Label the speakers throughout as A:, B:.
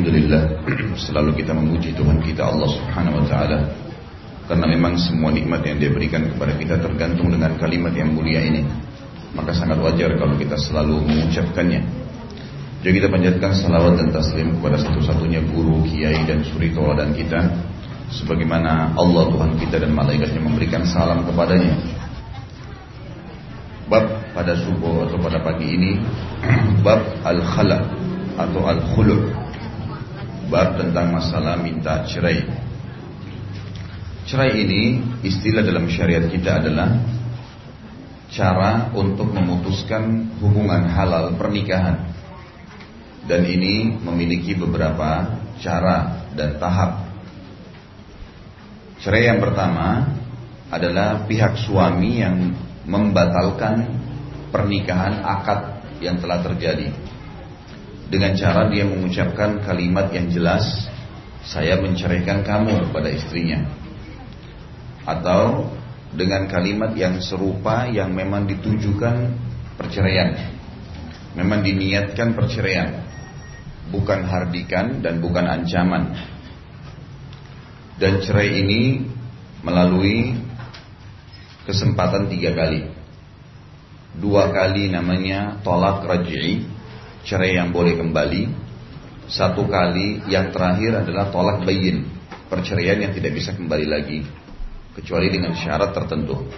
A: Alhamdulillah selalu kita memuji Tuhan kita Allah Subhanahu wa taala karena memang semua nikmat yang dia berikan kepada kita tergantung dengan kalimat yang mulia ini. Maka sangat wajar kalau kita selalu mengucapkannya. Jadi kita panjatkan salawat dan taslim kepada satu-satunya guru, kiai dan suri dan kita sebagaimana Allah Tuhan kita dan malaikatnya memberikan salam kepadanya. Bab pada subuh atau pada pagi ini bab al-khala atau al-khulu' bab tentang masalah minta cerai. Cerai ini istilah dalam syariat kita adalah cara untuk memutuskan hubungan halal pernikahan. Dan ini memiliki beberapa cara dan tahap. Cerai yang pertama adalah pihak suami yang membatalkan pernikahan akad yang telah terjadi dengan cara dia mengucapkan kalimat yang jelas saya menceraikan kamu kepada istrinya. Atau dengan kalimat yang serupa yang memang ditujukan perceraian. Memang diniatkan perceraian. Bukan hardikan dan bukan ancaman. Dan cerai ini melalui kesempatan tiga kali. Dua kali namanya tolak raj'i cerai yang boleh kembali. Satu kali yang terakhir adalah tolak bayin, perceraian yang tidak bisa kembali lagi. Kecuali dengan syarat tertentu.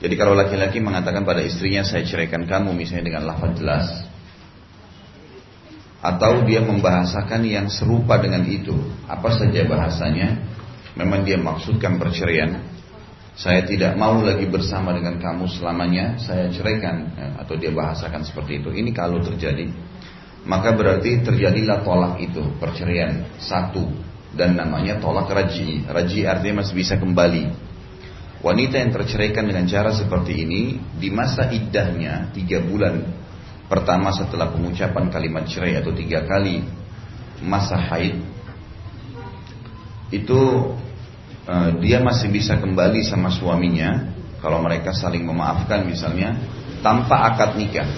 A: Jadi kalau laki-laki mengatakan pada istrinya saya ceraikan kamu misalnya dengan lafaz jelas. Atau dia membahasakan yang serupa dengan itu, apa saja bahasanya, memang dia maksudkan perceraian, saya tidak mau lagi bersama dengan kamu selamanya, saya ceraikan ya, atau dia bahasakan seperti itu. Ini kalau terjadi, maka berarti terjadilah tolak itu, perceraian satu dan namanya tolak raji. Raji artinya masih bisa kembali. Wanita yang terceraikan dengan cara seperti ini di masa iddahnya tiga bulan pertama setelah pengucapan kalimat cerai atau tiga kali masa haid itu Eh, dia masih bisa kembali sama suaminya kalau mereka saling memaafkan misalnya tanpa akad nikah.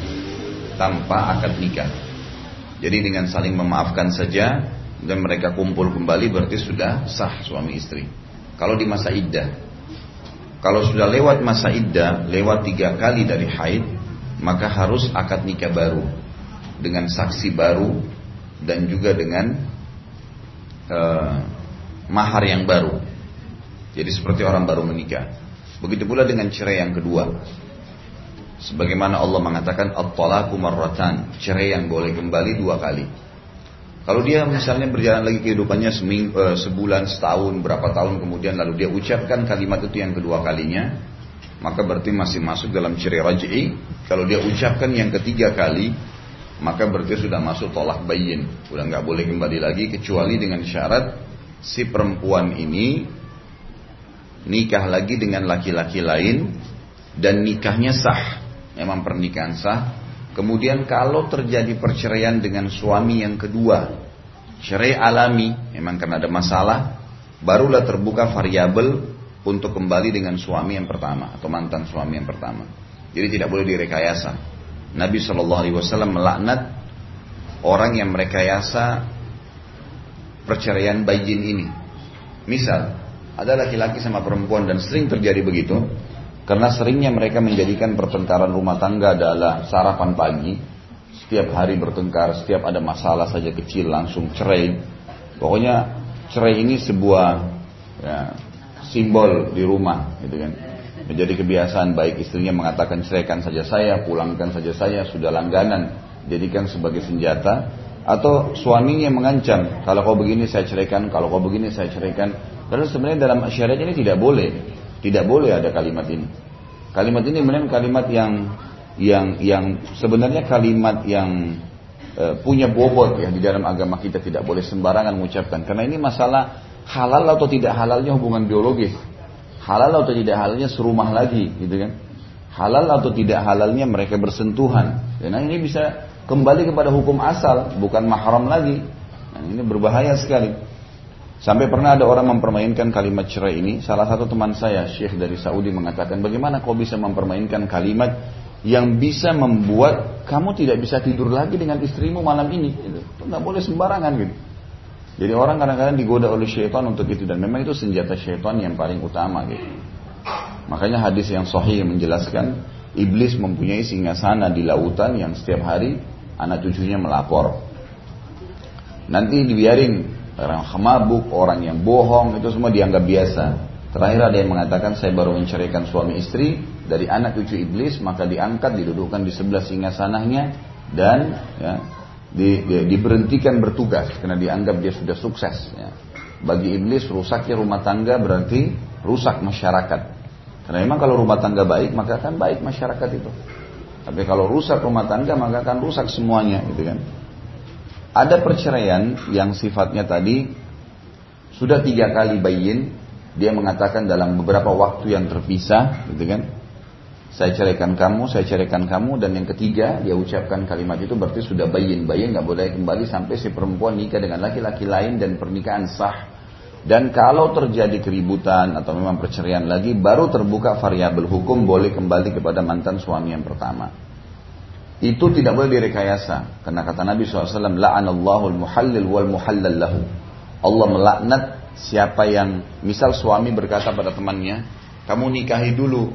A: Tanpa akad nikah. Jadi dengan saling memaafkan saja dan mereka kumpul kembali berarti sudah sah suami istri. Kalau di masa iddah. Kalau sudah lewat masa iddah lewat tiga kali dari haid maka harus akad nikah baru. Dengan saksi baru dan juga dengan uh, mahar yang baru jadi seperti orang baru menikah. Begitu pula dengan cerai yang kedua. Sebagaimana Allah mengatakan at-talaqu marratan, cerai yang boleh kembali dua kali. Kalau dia misalnya berjalan lagi kehidupannya seming, uh, sebulan, setahun, berapa tahun kemudian lalu dia ucapkan kalimat itu yang kedua kalinya, maka berarti masih masuk dalam cerai raj'i. Kalau dia ucapkan yang ketiga kali, maka berarti sudah masuk tolak bayin, sudah nggak boleh kembali lagi kecuali dengan syarat si perempuan ini nikah lagi dengan laki-laki lain dan nikahnya sah, memang pernikahan sah. Kemudian kalau terjadi perceraian dengan suami yang kedua, cerai alami, memang karena ada masalah, barulah terbuka variabel untuk kembali dengan suami yang pertama atau mantan suami yang pertama. Jadi tidak boleh direkayasa. Nabi Shallallahu Alaihi Wasallam melaknat orang yang merekayasa perceraian bayin ini. Misal, ada laki-laki sama perempuan dan sering terjadi begitu. Karena seringnya mereka menjadikan pertengkaran rumah tangga adalah sarapan pagi. Setiap hari bertengkar, setiap ada masalah saja kecil langsung cerai. Pokoknya cerai ini sebuah ya, simbol di rumah, gitu kan. Menjadi kebiasaan baik istrinya mengatakan ceraikan saja saya, pulangkan saja saya, sudah langganan, jadikan sebagai senjata. Atau suaminya mengancam, kalau kau begini saya ceraikan, kalau kau begini saya ceraikan karena sebenarnya dalam syariat ini tidak boleh, tidak boleh ada kalimat ini. Kalimat ini memang kalimat yang yang yang sebenarnya kalimat yang e, punya bobot ya di dalam agama kita tidak boleh sembarangan mengucapkan. Karena ini masalah halal atau tidak halalnya hubungan biologis. Halal atau tidak halalnya serumah lagi, gitu kan? Halal atau tidak halalnya mereka bersentuhan. Karena ini bisa kembali kepada hukum asal, bukan mahram lagi. Nah, ini berbahaya sekali. Sampai pernah ada orang mempermainkan kalimat cerai ini. Salah satu teman saya, Syekh dari Saudi mengatakan, bagaimana kau bisa mempermainkan kalimat yang bisa membuat kamu tidak bisa tidur lagi dengan istrimu malam ini. Itu nggak boleh sembarangan gitu. Jadi orang kadang-kadang digoda oleh syaitan untuk itu dan memang itu senjata syaitan yang paling utama gitu. Makanya hadis yang sahih menjelaskan iblis mempunyai singgasana di lautan yang setiap hari anak cucunya melapor. Nanti dibiarin orang mabuk, orang yang bohong itu semua dianggap biasa. Terakhir ada yang mengatakan saya baru menceraikan suami istri dari anak cucu iblis maka diangkat didudukkan di sebelah singgasananya dan ya, di, di, diberhentikan bertugas karena dianggap dia sudah sukses. Ya. Bagi iblis rusaknya rumah tangga berarti rusak masyarakat. Karena memang kalau rumah tangga baik maka akan baik masyarakat itu. Tapi kalau rusak rumah tangga maka akan rusak semuanya, gitu kan? Ada perceraian yang sifatnya tadi sudah tiga kali bayin, dia mengatakan dalam beberapa waktu yang terpisah, gitu kan? Saya ceraikan kamu, saya ceraikan kamu, dan yang ketiga dia ucapkan kalimat itu berarti sudah bayin. Bayin nggak boleh kembali sampai si perempuan nikah dengan laki-laki lain dan pernikahan sah. Dan kalau terjadi keributan atau memang perceraian lagi, baru terbuka variabel hukum boleh kembali kepada mantan suami yang pertama. Itu tidak boleh direkayasa. Karena kata Nabi SAW, La'anallahu al-muhallil wal muhallal lahu. Allah melaknat siapa yang, misal suami berkata pada temannya, kamu nikahi dulu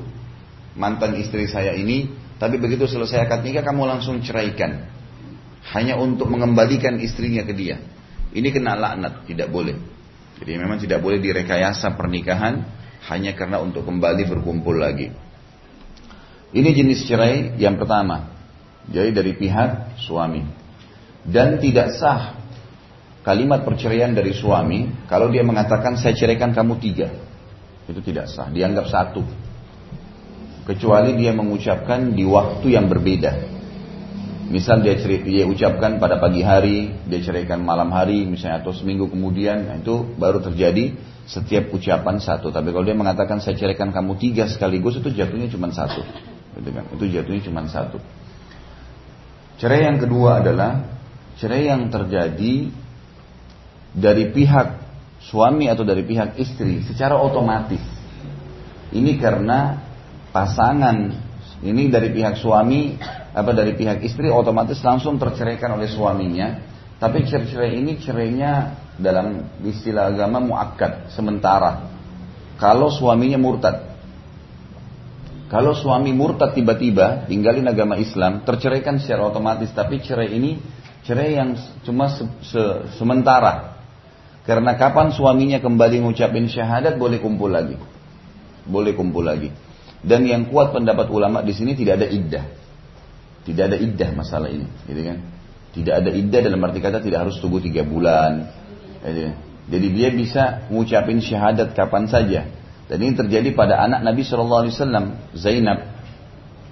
A: mantan istri saya ini, tapi begitu selesai akad nikah kamu langsung ceraikan. Hanya untuk mengembalikan istrinya ke dia. Ini kena laknat, tidak boleh. Jadi memang tidak boleh direkayasa pernikahan hanya karena untuk kembali berkumpul lagi. Ini jenis cerai yang pertama. Jadi dari pihak suami. Dan tidak sah kalimat perceraian dari suami kalau dia mengatakan saya ceraikan kamu tiga. Itu tidak sah, dianggap satu kecuali dia mengucapkan di waktu yang berbeda. Misal dia, cerit, dia ucapkan pada pagi hari, dia ceraikan malam hari, misalnya atau seminggu kemudian, nah itu baru terjadi setiap ucapan satu. Tapi kalau dia mengatakan saya ceraikan kamu tiga sekaligus, itu jatuhnya cuma satu. Gitu kan? Itu jatuhnya cuma satu. Cerai yang kedua adalah cerai yang terjadi dari pihak suami atau dari pihak istri secara otomatis. Ini karena pasangan ini dari pihak suami apa dari pihak istri otomatis langsung terceraikan oleh suaminya. Tapi cerai ini cerainya dalam istilah agama muakkad sementara. Kalau suaminya murtad kalau suami murtad tiba-tiba tinggalin agama Islam terceraikan secara otomatis tapi cerai ini cerai yang cuma se se sementara karena kapan suaminya kembali mengucapin syahadat boleh kumpul lagi boleh kumpul lagi dan yang kuat pendapat ulama di sini tidak ada iddah. Tidak ada iddah masalah ini, gitu kan? Tidak ada iddah dalam arti kata tidak harus tunggu tiga bulan. Gitu. Jadi dia bisa mengucapin syahadat kapan saja. Dan ini terjadi pada anak Nabi Shallallahu Alaihi Wasallam Zainab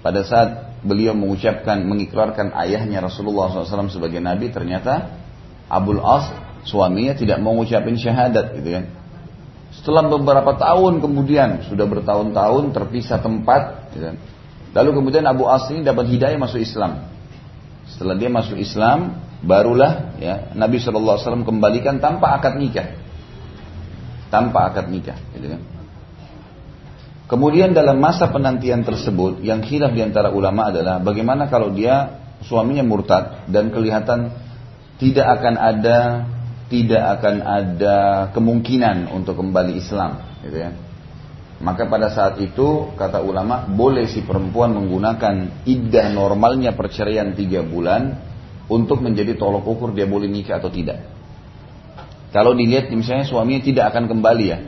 A: pada saat beliau mengucapkan mengikrarkan ayahnya Rasulullah SAW sebagai Nabi ternyata Abul As suaminya tidak mau mengucapin syahadat gitu kan setelah beberapa tahun kemudian, sudah bertahun-tahun terpisah tempat, ya. Kan? lalu kemudian Abu As ini dapat hidayah masuk Islam. Setelah dia masuk Islam, barulah ya, Nabi SAW kembalikan tanpa akad nikah. Tanpa akad nikah. Gitu kan? Kemudian dalam masa penantian tersebut, yang khilaf di antara ulama adalah bagaimana kalau dia suaminya murtad dan kelihatan tidak akan ada tidak akan ada kemungkinan untuk kembali Islam, gitu ya. Maka pada saat itu kata ulama boleh si perempuan menggunakan iddah normalnya perceraian tiga bulan untuk menjadi tolok ukur dia boleh nikah atau tidak. Kalau dilihat misalnya suaminya tidak akan kembali ya,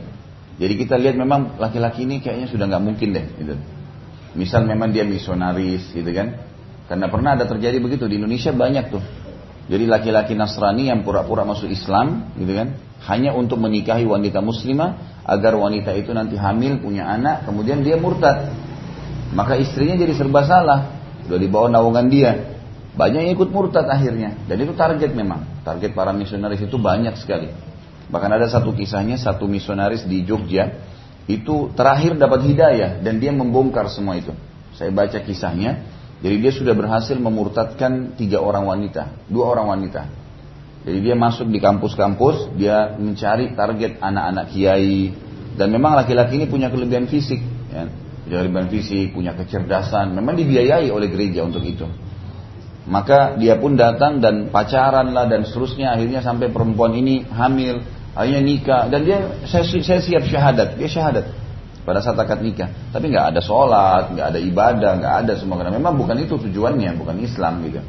A: jadi kita lihat memang laki-laki ini kayaknya sudah nggak mungkin deh. Gitu. Misal memang dia misionaris gitu kan, karena pernah ada terjadi begitu di Indonesia banyak tuh jadi laki-laki Nasrani yang pura-pura masuk Islam, gitu kan, hanya untuk menikahi wanita muslimah agar wanita itu nanti hamil punya anak, kemudian dia murtad. Maka istrinya jadi serba salah, sudah dibawa naungan dia. Banyak yang ikut murtad akhirnya, dan itu target memang. Target para misionaris itu banyak sekali. Bahkan ada satu kisahnya, satu misionaris di Jogja, itu terakhir dapat hidayah, dan dia membongkar semua itu. Saya baca kisahnya, jadi dia sudah berhasil memurtadkan tiga orang wanita, dua orang wanita. Jadi dia masuk di kampus-kampus, dia mencari target anak-anak kiai. Dan memang laki-laki ini punya kelebihan fisik, ya. punya kelebihan fisik, punya kecerdasan. Memang dibiayai oleh gereja untuk itu. Maka dia pun datang dan pacaran lah dan seterusnya akhirnya sampai perempuan ini hamil, akhirnya nikah dan dia saya, saya siap syahadat, dia syahadat pada saat akad nikah. Tapi nggak ada sholat, nggak ada ibadah, nggak ada semua karena memang bukan itu tujuannya, bukan Islam gitu.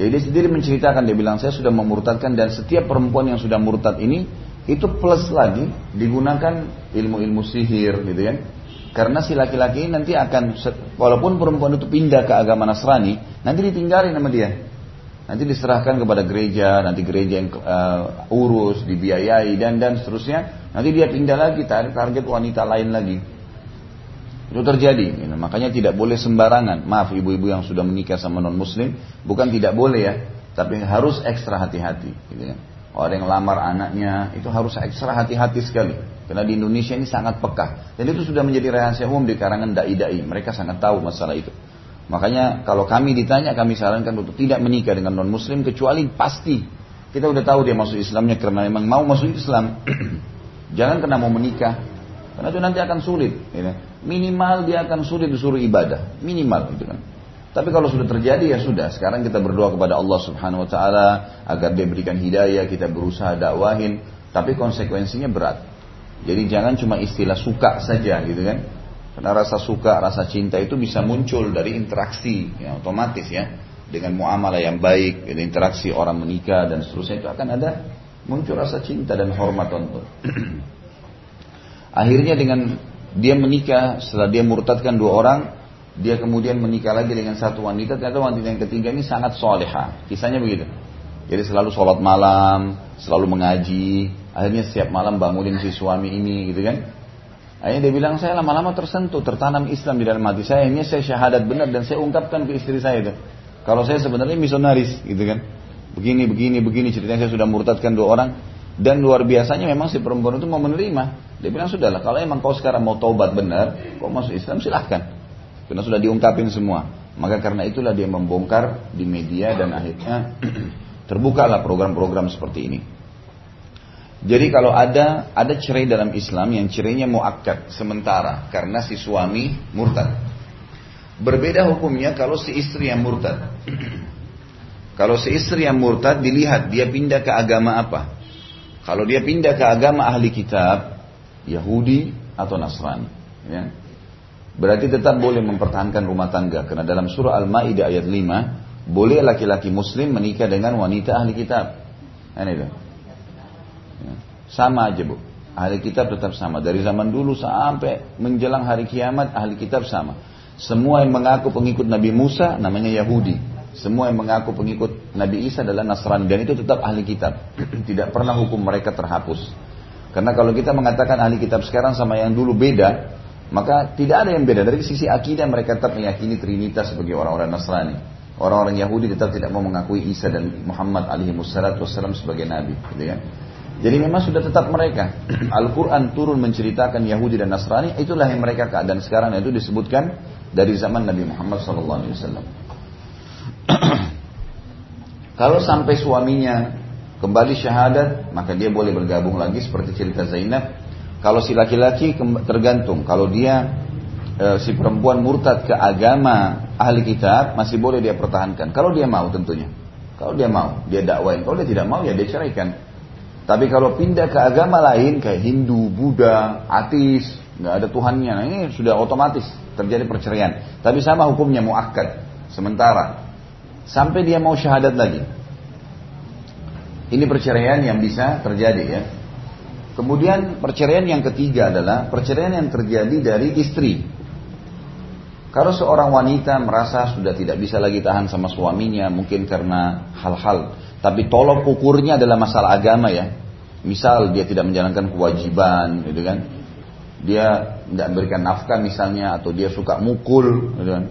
A: Jadi dia sendiri menceritakan dia bilang saya sudah memurtadkan dan setiap perempuan yang sudah murtad ini itu plus lagi digunakan ilmu-ilmu sihir gitu kan. Karena si laki-laki nanti akan walaupun perempuan itu pindah ke agama Nasrani, nanti ditinggalin sama dia. Nanti diserahkan kepada gereja, nanti gereja yang uh, urus, dibiayai dan dan seterusnya. Nanti dia pindah lagi target wanita lain lagi. Itu terjadi. Ya, makanya tidak boleh sembarangan. Maaf ibu-ibu yang sudah menikah sama non muslim, bukan tidak boleh ya, tapi harus ekstra hati-hati. Gitu ya. Orang yang lamar anaknya itu harus ekstra hati-hati sekali. Karena di Indonesia ini sangat peka. Dan itu sudah menjadi rahasia umum di karangan dai-dai. Mereka sangat tahu masalah itu. Makanya kalau kami ditanya kami sarankan untuk tidak menikah dengan non muslim kecuali pasti kita udah tahu dia masuk Islamnya karena memang mau masuk Islam. Jangan karena mau menikah. Karena itu nanti akan sulit. Ya. Minimal dia akan sulit disuruh ibadah. Minimal gitu kan. Tapi kalau sudah terjadi ya sudah. Sekarang kita berdoa kepada Allah Subhanahu Wa Taala agar dia berikan hidayah. Kita berusaha dakwahin. Tapi konsekuensinya berat. Jadi jangan cuma istilah suka saja gitu kan. Karena rasa suka, rasa cinta itu bisa muncul dari interaksi yang otomatis ya. Dengan muamalah yang baik, interaksi orang menikah dan seterusnya itu akan ada muncul rasa cinta dan hormat untuk. Akhirnya dengan dia menikah, setelah dia murtadkan dua orang, dia kemudian menikah lagi dengan satu wanita, ternyata wanita yang ketiga ini sangat soleha. Kisahnya begitu. Jadi selalu sholat malam, selalu mengaji, akhirnya setiap malam bangunin si suami ini gitu kan. Akhirnya dia bilang saya lama-lama tersentuh, tertanam Islam di dalam hati saya. Ini saya syahadat benar dan saya ungkapkan ke istri saya itu. Kalau saya sebenarnya misionaris, gitu kan. Begini, begini, begini ceritanya saya sudah murtadkan dua orang. Dan luar biasanya memang si perempuan itu mau menerima. Dia bilang sudahlah, kalau emang kau sekarang mau taubat benar, kau masuk Islam silahkan. Karena sudah diungkapin semua. Maka karena itulah dia membongkar di media dan akhirnya terbukalah program-program seperti ini. Jadi kalau ada ada cerai dalam Islam yang cerainya muakkad sementara karena si suami murtad. Berbeda hukumnya kalau si istri yang murtad. kalau si istri yang murtad dilihat dia pindah ke agama apa. Kalau dia pindah ke agama ahli kitab, Yahudi atau Nasrani. Ya. Berarti tetap boleh mempertahankan rumah tangga. Karena dalam surah Al-Ma'idah ayat 5, boleh laki-laki muslim menikah dengan wanita ahli kitab. Ini. Sama aja bu. Ahli kitab tetap sama. Dari zaman dulu sampai menjelang hari kiamat ahli kitab sama. Semua yang mengaku pengikut Nabi Musa namanya Yahudi. Semua yang mengaku pengikut Nabi Isa adalah Nasrani. Dan itu tetap ahli kitab. Tidak pernah hukum mereka terhapus. Karena kalau kita mengatakan ahli kitab sekarang sama yang dulu beda, maka tidak ada yang beda. Dari sisi akidah mereka tetap meyakini Trinitas sebagai orang-orang Nasrani. Orang-orang Yahudi tetap tidak mau mengakui Isa dan Muhammad alaihi wassalam sebagai nabi, gitu ya. Jadi memang sudah tetap mereka. Al-Quran turun menceritakan Yahudi dan Nasrani, itulah yang mereka keadaan sekarang itu disebutkan dari zaman Nabi Muhammad SAW. Kalau sampai suaminya kembali syahadat, maka dia boleh bergabung lagi seperti cerita Zainab. Kalau si laki-laki tergantung, kalau dia e, si perempuan murtad ke agama ahli kitab, masih boleh dia pertahankan. Kalau dia mau tentunya. Kalau dia mau, dia dakwain. Kalau dia tidak mau, ya dia ceraikan. Tapi kalau pindah ke agama lain kayak Hindu, Buddha, ateis, nggak ada Tuhannya, nah ini sudah otomatis terjadi perceraian. Tapi sama hukumnya muakkad, sementara sampai dia mau syahadat lagi. Ini perceraian yang bisa terjadi ya. Kemudian perceraian yang ketiga adalah perceraian yang terjadi dari istri. Kalau seorang wanita merasa sudah tidak bisa lagi tahan sama suaminya, mungkin karena hal-hal tapi tolong ukurnya adalah masalah agama ya. Misal dia tidak menjalankan kewajiban, gitu kan? Dia tidak memberikan nafkah misalnya, atau dia suka mukul, gitu kan?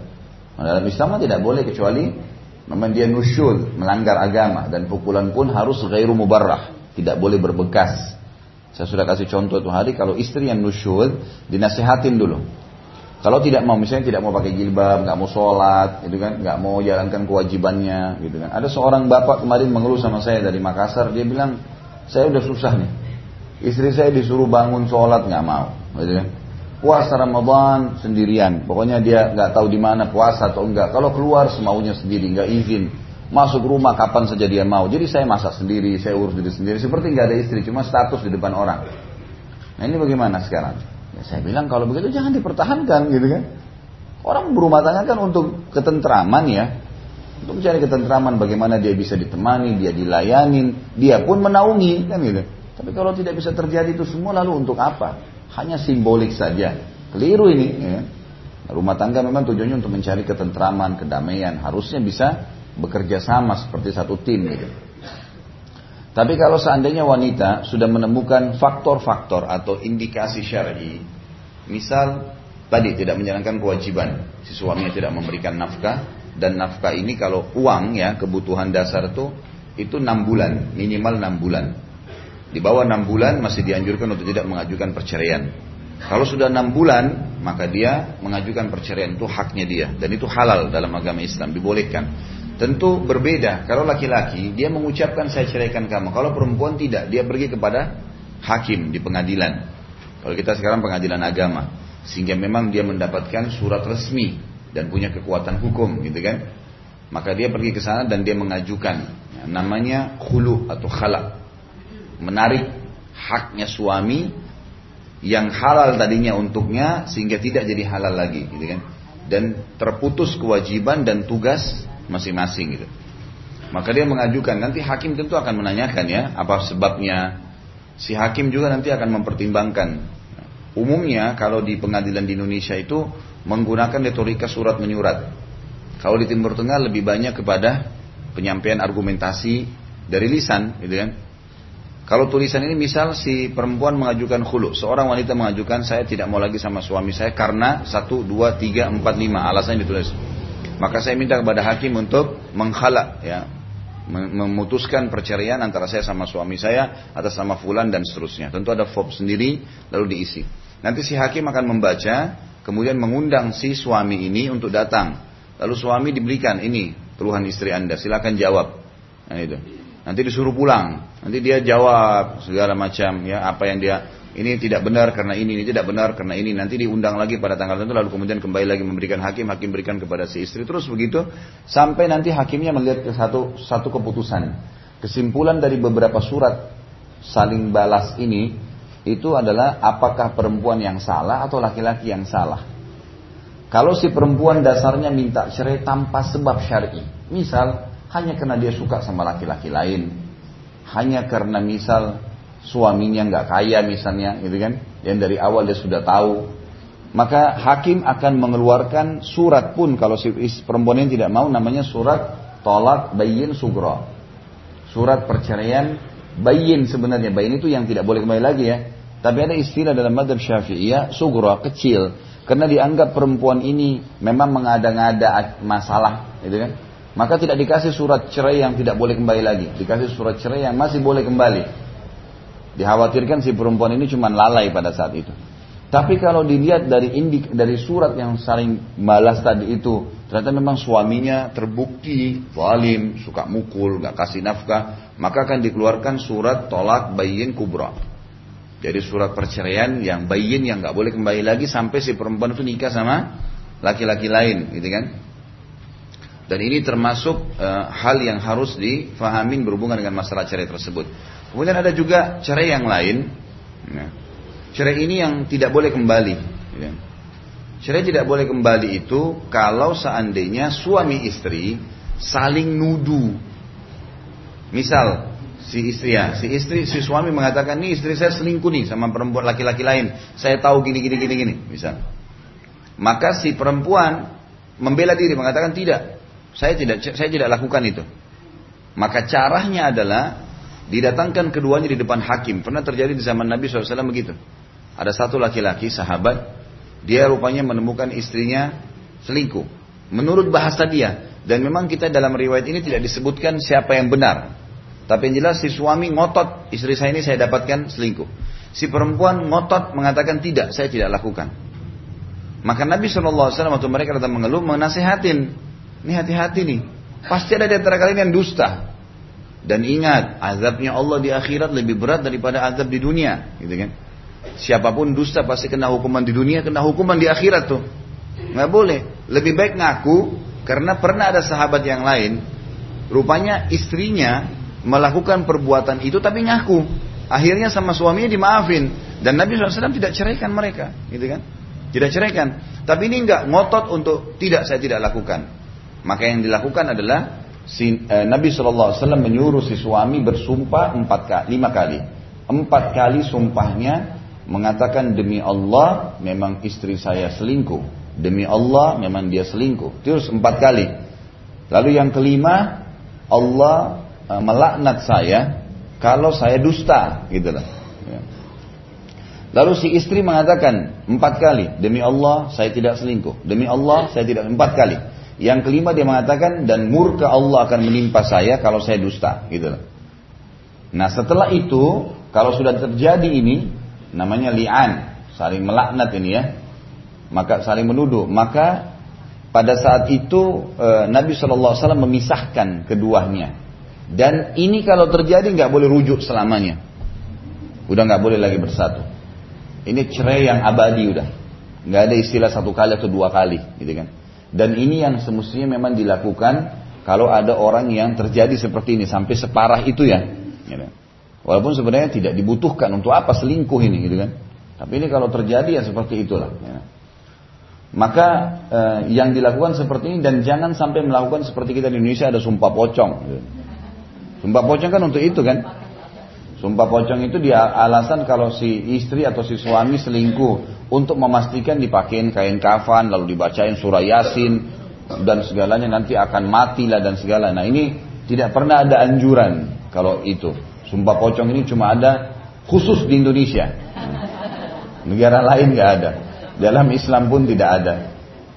A: Nah, dalam Islam tidak boleh kecuali memang dia nusyul, melanggar agama dan pukulan pun harus gairu mubarrah, tidak boleh berbekas. Saya sudah kasih contoh itu hari kalau istri yang nusyul dinasihatin dulu. Kalau tidak mau misalnya tidak mau pakai jilbab, nggak mau sholat, gitu kan, nggak mau jalankan kewajibannya, gitu kan. Ada seorang bapak kemarin mengeluh sama saya dari Makassar, dia bilang saya udah susah nih, istri saya disuruh bangun sholat nggak mau, gitu kan. Puasa Ramadan sendirian, pokoknya dia nggak tahu di mana puasa atau enggak. Kalau keluar semaunya sendiri, nggak izin. masuk rumah kapan saja dia mau. Jadi saya masak sendiri, saya urus diri sendiri. Seperti nggak ada istri, cuma status di depan orang. Nah ini bagaimana sekarang? Ya, saya bilang kalau begitu jangan dipertahankan gitu kan. Orang berumah tangga kan untuk ketentraman ya. Untuk mencari ketentraman bagaimana dia bisa ditemani, dia dilayanin, dia pun menaungi kan gitu. Tapi kalau tidak bisa terjadi itu semua lalu untuk apa? Hanya simbolik saja. Keliru ini ya. Rumah tangga memang tujuannya untuk mencari ketentraman, kedamaian. Harusnya bisa bekerja sama seperti satu tim gitu. Tapi kalau seandainya wanita sudah menemukan faktor-faktor atau indikasi syar'i, misal tadi tidak menjalankan kewajiban, si suaminya tidak memberikan nafkah dan nafkah ini kalau uang ya kebutuhan dasar itu itu enam bulan minimal enam bulan. Di bawah enam bulan masih dianjurkan untuk tidak mengajukan perceraian. Kalau sudah enam bulan maka dia mengajukan perceraian itu haknya dia dan itu halal dalam agama Islam dibolehkan. Tentu berbeda. Kalau laki-laki dia mengucapkan saya ceraikan kamu. Kalau perempuan tidak, dia pergi kepada hakim di pengadilan. Kalau kita sekarang pengadilan agama, sehingga memang dia mendapatkan surat resmi dan punya kekuatan hukum, gitu kan? Maka dia pergi ke sana dan dia mengajukan ya, namanya khulu atau khala. Menarik haknya suami yang halal tadinya untuknya sehingga tidak jadi halal lagi, gitu kan? Dan terputus kewajiban dan tugas masing-masing gitu. Maka dia mengajukan, nanti hakim tentu akan menanyakan ya, apa sebabnya. Si hakim juga nanti akan mempertimbangkan. Umumnya kalau di pengadilan di Indonesia itu menggunakan retorika surat menyurat. Kalau di Timur Tengah lebih banyak kepada penyampaian argumentasi dari lisan, gitu kan. Kalau tulisan ini misal si perempuan mengajukan khulu, seorang wanita mengajukan saya tidak mau lagi sama suami saya karena satu, dua, tiga, empat, lima alasannya ditulis. Maka saya minta kepada hakim untuk menghalak ya, memutuskan perceraian antara saya sama suami saya atas nama fulan dan seterusnya. Tentu ada fob sendiri lalu diisi. Nanti si hakim akan membaca, kemudian mengundang si suami ini untuk datang. Lalu suami diberikan ini keluhan istri anda, silakan jawab. Nah itu. Nanti disuruh pulang, nanti dia jawab segala macam ya apa yang dia ini tidak benar karena ini, ini tidak benar karena ini. Nanti diundang lagi pada tanggal tertentu, lalu kemudian kembali lagi memberikan hakim, hakim berikan kepada si istri. Terus begitu, sampai nanti hakimnya melihat ke satu, satu keputusan. Kesimpulan dari beberapa surat saling balas ini, itu adalah apakah perempuan yang salah atau laki-laki yang salah. Kalau si perempuan dasarnya minta cerai tanpa sebab syar'i, misal hanya karena dia suka sama laki-laki lain, hanya karena misal suaminya nggak kaya misalnya, gitu kan? Yang dari awal dia sudah tahu, maka hakim akan mengeluarkan surat pun kalau si perempuan ini tidak mau namanya surat tolak bayin sugro. Surat perceraian bayin sebenarnya. Bayin itu yang tidak boleh kembali lagi ya. Tapi ada istilah dalam madhab syafi'iyah sugro, kecil. Karena dianggap perempuan ini memang mengada-ngada masalah, gitu kan? Maka tidak dikasih surat cerai yang tidak boleh kembali lagi. Dikasih surat cerai yang masih boleh kembali. Dikhawatirkan si perempuan ini cuma lalai pada saat itu. Tapi kalau dilihat dari indik dari surat yang saling balas tadi itu, ternyata memang suaminya terbukti zalim, suka mukul, nggak kasih nafkah, maka akan dikeluarkan surat tolak bayin kubra. Jadi surat perceraian yang bayin yang nggak boleh kembali lagi sampai si perempuan itu nikah sama laki-laki lain, gitu kan? Dan ini termasuk uh, hal yang harus difahamin berhubungan dengan masalah cerai tersebut. Kemudian ada juga cerai yang lain. Ya. Cerai ini yang tidak boleh kembali. Ya. Cerai tidak boleh kembali itu kalau seandainya suami istri saling nuduh. Misal si istri ya, si istri si suami mengatakan nih istri saya selingkuh nih sama perempuan laki-laki lain. Saya tahu gini gini gini gini, misal. Maka si perempuan membela diri mengatakan tidak, saya tidak saya tidak lakukan itu. Maka caranya adalah Didatangkan keduanya di depan hakim. Pernah terjadi di zaman Nabi SAW begitu. Ada satu laki-laki, sahabat, dia rupanya menemukan istrinya selingkuh. Menurut bahasa dia. Dan memang kita dalam riwayat ini tidak disebutkan siapa yang benar. Tapi yang jelas si suami ngotot, istri saya ini saya dapatkan selingkuh. Si perempuan ngotot mengatakan tidak, saya tidak lakukan. Maka Nabi SAW waktu mereka datang mengeluh, menasihatin. Ini hati-hati nih. Pasti ada di antara kalian yang dusta. Dan ingat, azabnya Allah di akhirat lebih berat daripada azab di dunia, gitu kan? Siapa pun dusta pasti kena hukuman di dunia, kena hukuman di akhirat tuh. Nggak boleh. Lebih baik ngaku karena pernah ada sahabat yang lain Rupanya istrinya melakukan perbuatan itu tapi ngaku. Akhirnya sama suaminya dimaafin. Dan Nabi SAW tidak ceraikan mereka. Gitu kan? Tidak ceraikan. Tapi ini enggak ngotot untuk tidak saya tidak lakukan. Maka yang dilakukan adalah si, eh, Nabi SAW menyuruh si suami bersumpah empat kali, lima kali. Empat kali sumpahnya mengatakan demi Allah memang istri saya selingkuh. Demi Allah memang dia selingkuh. Terus empat kali. Lalu yang kelima Allah uh, melaknat saya kalau saya dusta, gitu lah. Ya. Lalu si istri mengatakan empat kali, demi Allah saya tidak selingkuh, demi Allah saya tidak empat kali. Yang kelima dia mengatakan dan murka Allah akan menimpa saya kalau saya dusta, gitu. Nah setelah itu kalau sudah terjadi ini namanya li'an, saling melaknat ini ya, maka saling menuduh, maka pada saat itu e, Nabi SAW memisahkan keduanya. Dan ini kalau terjadi nggak boleh rujuk selamanya. Udah nggak boleh lagi bersatu. Ini cerai yang abadi udah. Nggak ada istilah satu kali atau dua kali, gitu kan. Dan ini yang semestinya memang dilakukan kalau ada orang yang terjadi seperti ini sampai separah itu ya. Gitu. Walaupun sebenarnya tidak dibutuhkan untuk apa selingkuh ini, gitu kan. Tapi ini kalau terjadi ya seperti itulah. Ya. Maka eh, yang dilakukan seperti ini dan jangan sampai melakukan seperti kita di Indonesia ada sumpah pocong. Sumpah pocong kan untuk itu kan. Sumpah pocong itu dia alasan kalau si istri atau si suami selingkuh untuk memastikan dipakein kain kafan lalu dibacain surah yasin dan segalanya nanti akan mati lah dan segala. Nah ini tidak pernah ada anjuran kalau itu. Sumpah pocong ini cuma ada khusus di Indonesia. Negara lain nggak ada. Dalam Islam pun tidak ada.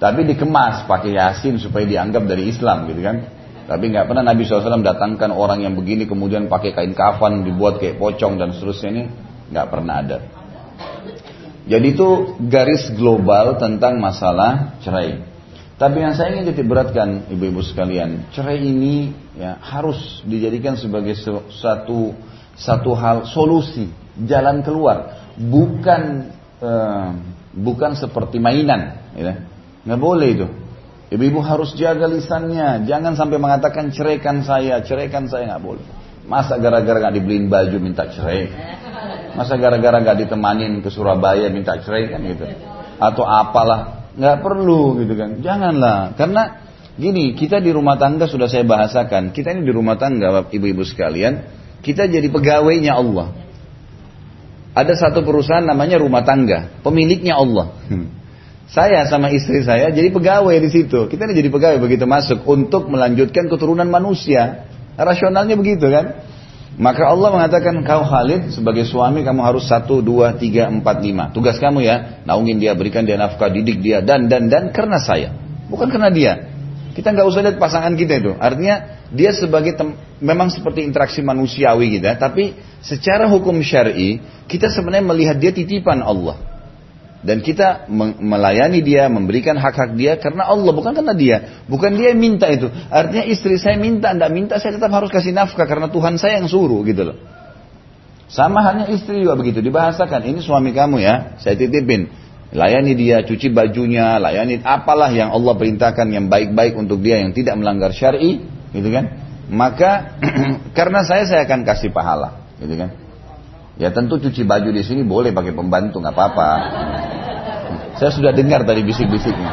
A: Tapi dikemas pakai yasin supaya dianggap dari Islam gitu kan. Tapi nggak pernah Nabi SAW datangkan orang yang begini kemudian pakai kain kafan dibuat kayak pocong dan seterusnya ini nggak pernah ada. Jadi itu garis global tentang masalah cerai. Tapi yang saya ingin titik beratkan ibu-ibu sekalian, cerai ini ya harus dijadikan sebagai satu satu hal solusi, jalan keluar, bukan eh, bukan seperti mainan. Ya. Nggak boleh itu. Ibu-ibu harus jaga lisannya, jangan sampai mengatakan ceraikan saya, ceraikan saya nggak boleh. Masa gara-gara nggak dibeliin baju minta cerai? Masa gara-gara nggak ditemanin ke Surabaya minta cerai kan gitu? Atau apalah? Nggak perlu gitu kan? Janganlah, karena gini kita di rumah tangga sudah saya bahasakan. Kita ini di rumah tangga, ibu-ibu sekalian, kita jadi pegawainya Allah. Ada satu perusahaan namanya rumah tangga, pemiliknya Allah. Hmm. Saya sama istri saya jadi pegawai di situ. Kita ini jadi pegawai begitu masuk untuk melanjutkan keturunan manusia. Rasionalnya begitu kan? Maka Allah mengatakan kau Khalid sebagai suami kamu harus satu dua tiga empat lima. Tugas kamu ya naungin dia, berikan dia nafkah, didik dia dan dan dan karena saya, bukan karena dia. Kita nggak usah lihat pasangan kita itu. Artinya dia sebagai memang seperti interaksi manusiawi ya. Tapi secara hukum syari kita sebenarnya melihat dia titipan Allah. Dan kita melayani dia, memberikan hak-hak dia karena Allah, bukan karena dia. Bukan dia yang minta itu. Artinya istri saya minta, tidak minta, saya tetap harus kasih nafkah karena Tuhan saya yang suruh gitu loh. Sama halnya istri juga begitu, dibahasakan. Ini suami kamu ya, saya titipin. Layani dia, cuci bajunya, layani apalah yang Allah perintahkan yang baik-baik untuk dia yang tidak melanggar syari, gitu kan? Maka karena saya saya akan kasih pahala, gitu kan? Ya tentu cuci baju di sini boleh pakai pembantu nggak apa-apa. Saya sudah dengar tadi bisik-bisiknya.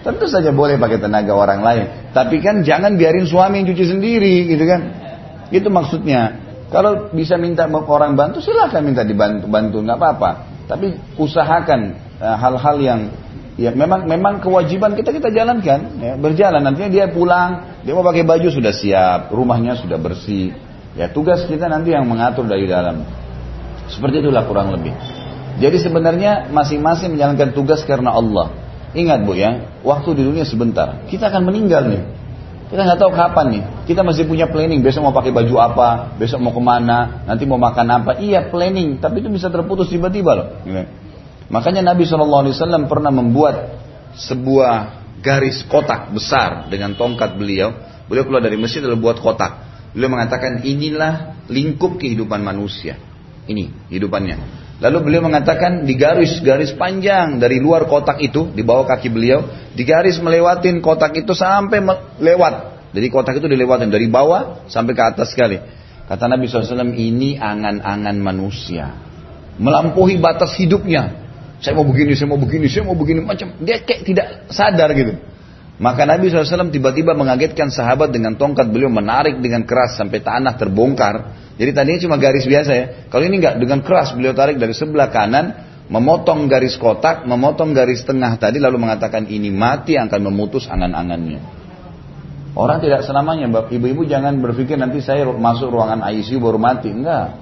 A: Tentu saja boleh pakai tenaga orang lain. Tapi kan jangan biarin suami yang cuci sendiri gitu kan. Itu maksudnya. Kalau bisa minta orang bantu silahkan minta dibantu bantu nggak apa-apa. Tapi usahakan eh, hal-hal yang ya memang memang kewajiban kita kita jalankan ya, berjalan nantinya dia pulang dia mau pakai baju sudah siap rumahnya sudah bersih Ya tugas kita nanti yang mengatur dari dalam. Seperti itulah kurang lebih. Jadi sebenarnya masing-masing menjalankan tugas karena Allah. Ingat bu ya, waktu di dunia sebentar. Kita akan meninggal nih. Kita nggak tahu kapan nih. Kita masih punya planning. Besok mau pakai baju apa, besok mau ke mana, nanti mau makan apa. Iya planning, tapi itu bisa terputus tiba-tiba loh. Makanya Nabi SAW pernah membuat sebuah garis kotak besar dengan tongkat beliau. Beliau keluar dari masjid lalu buat kotak. Beliau mengatakan inilah lingkup kehidupan manusia. Ini hidupannya. Lalu beliau mengatakan di garis-garis panjang dari luar kotak itu di bawah kaki beliau, di garis melewatin kotak itu sampai lewat Jadi kotak itu dilewatin dari bawah sampai ke atas sekali. Kata Nabi SAW, ini angan-angan manusia. Melampaui batas hidupnya. Saya mau begini, saya mau begini, saya mau begini. Macam Dia kayak tidak sadar gitu. Maka Nabi SAW tiba-tiba mengagetkan sahabat dengan tongkat beliau menarik dengan keras sampai tanah terbongkar. Jadi tadinya cuma garis biasa ya. Kalau ini enggak dengan keras beliau tarik dari sebelah kanan, memotong garis kotak, memotong garis tengah tadi lalu mengatakan ini mati akan memutus angan-angannya. Orang tidak selamanya, ibu-ibu jangan berpikir nanti saya masuk ruangan ICU baru mati. Enggak.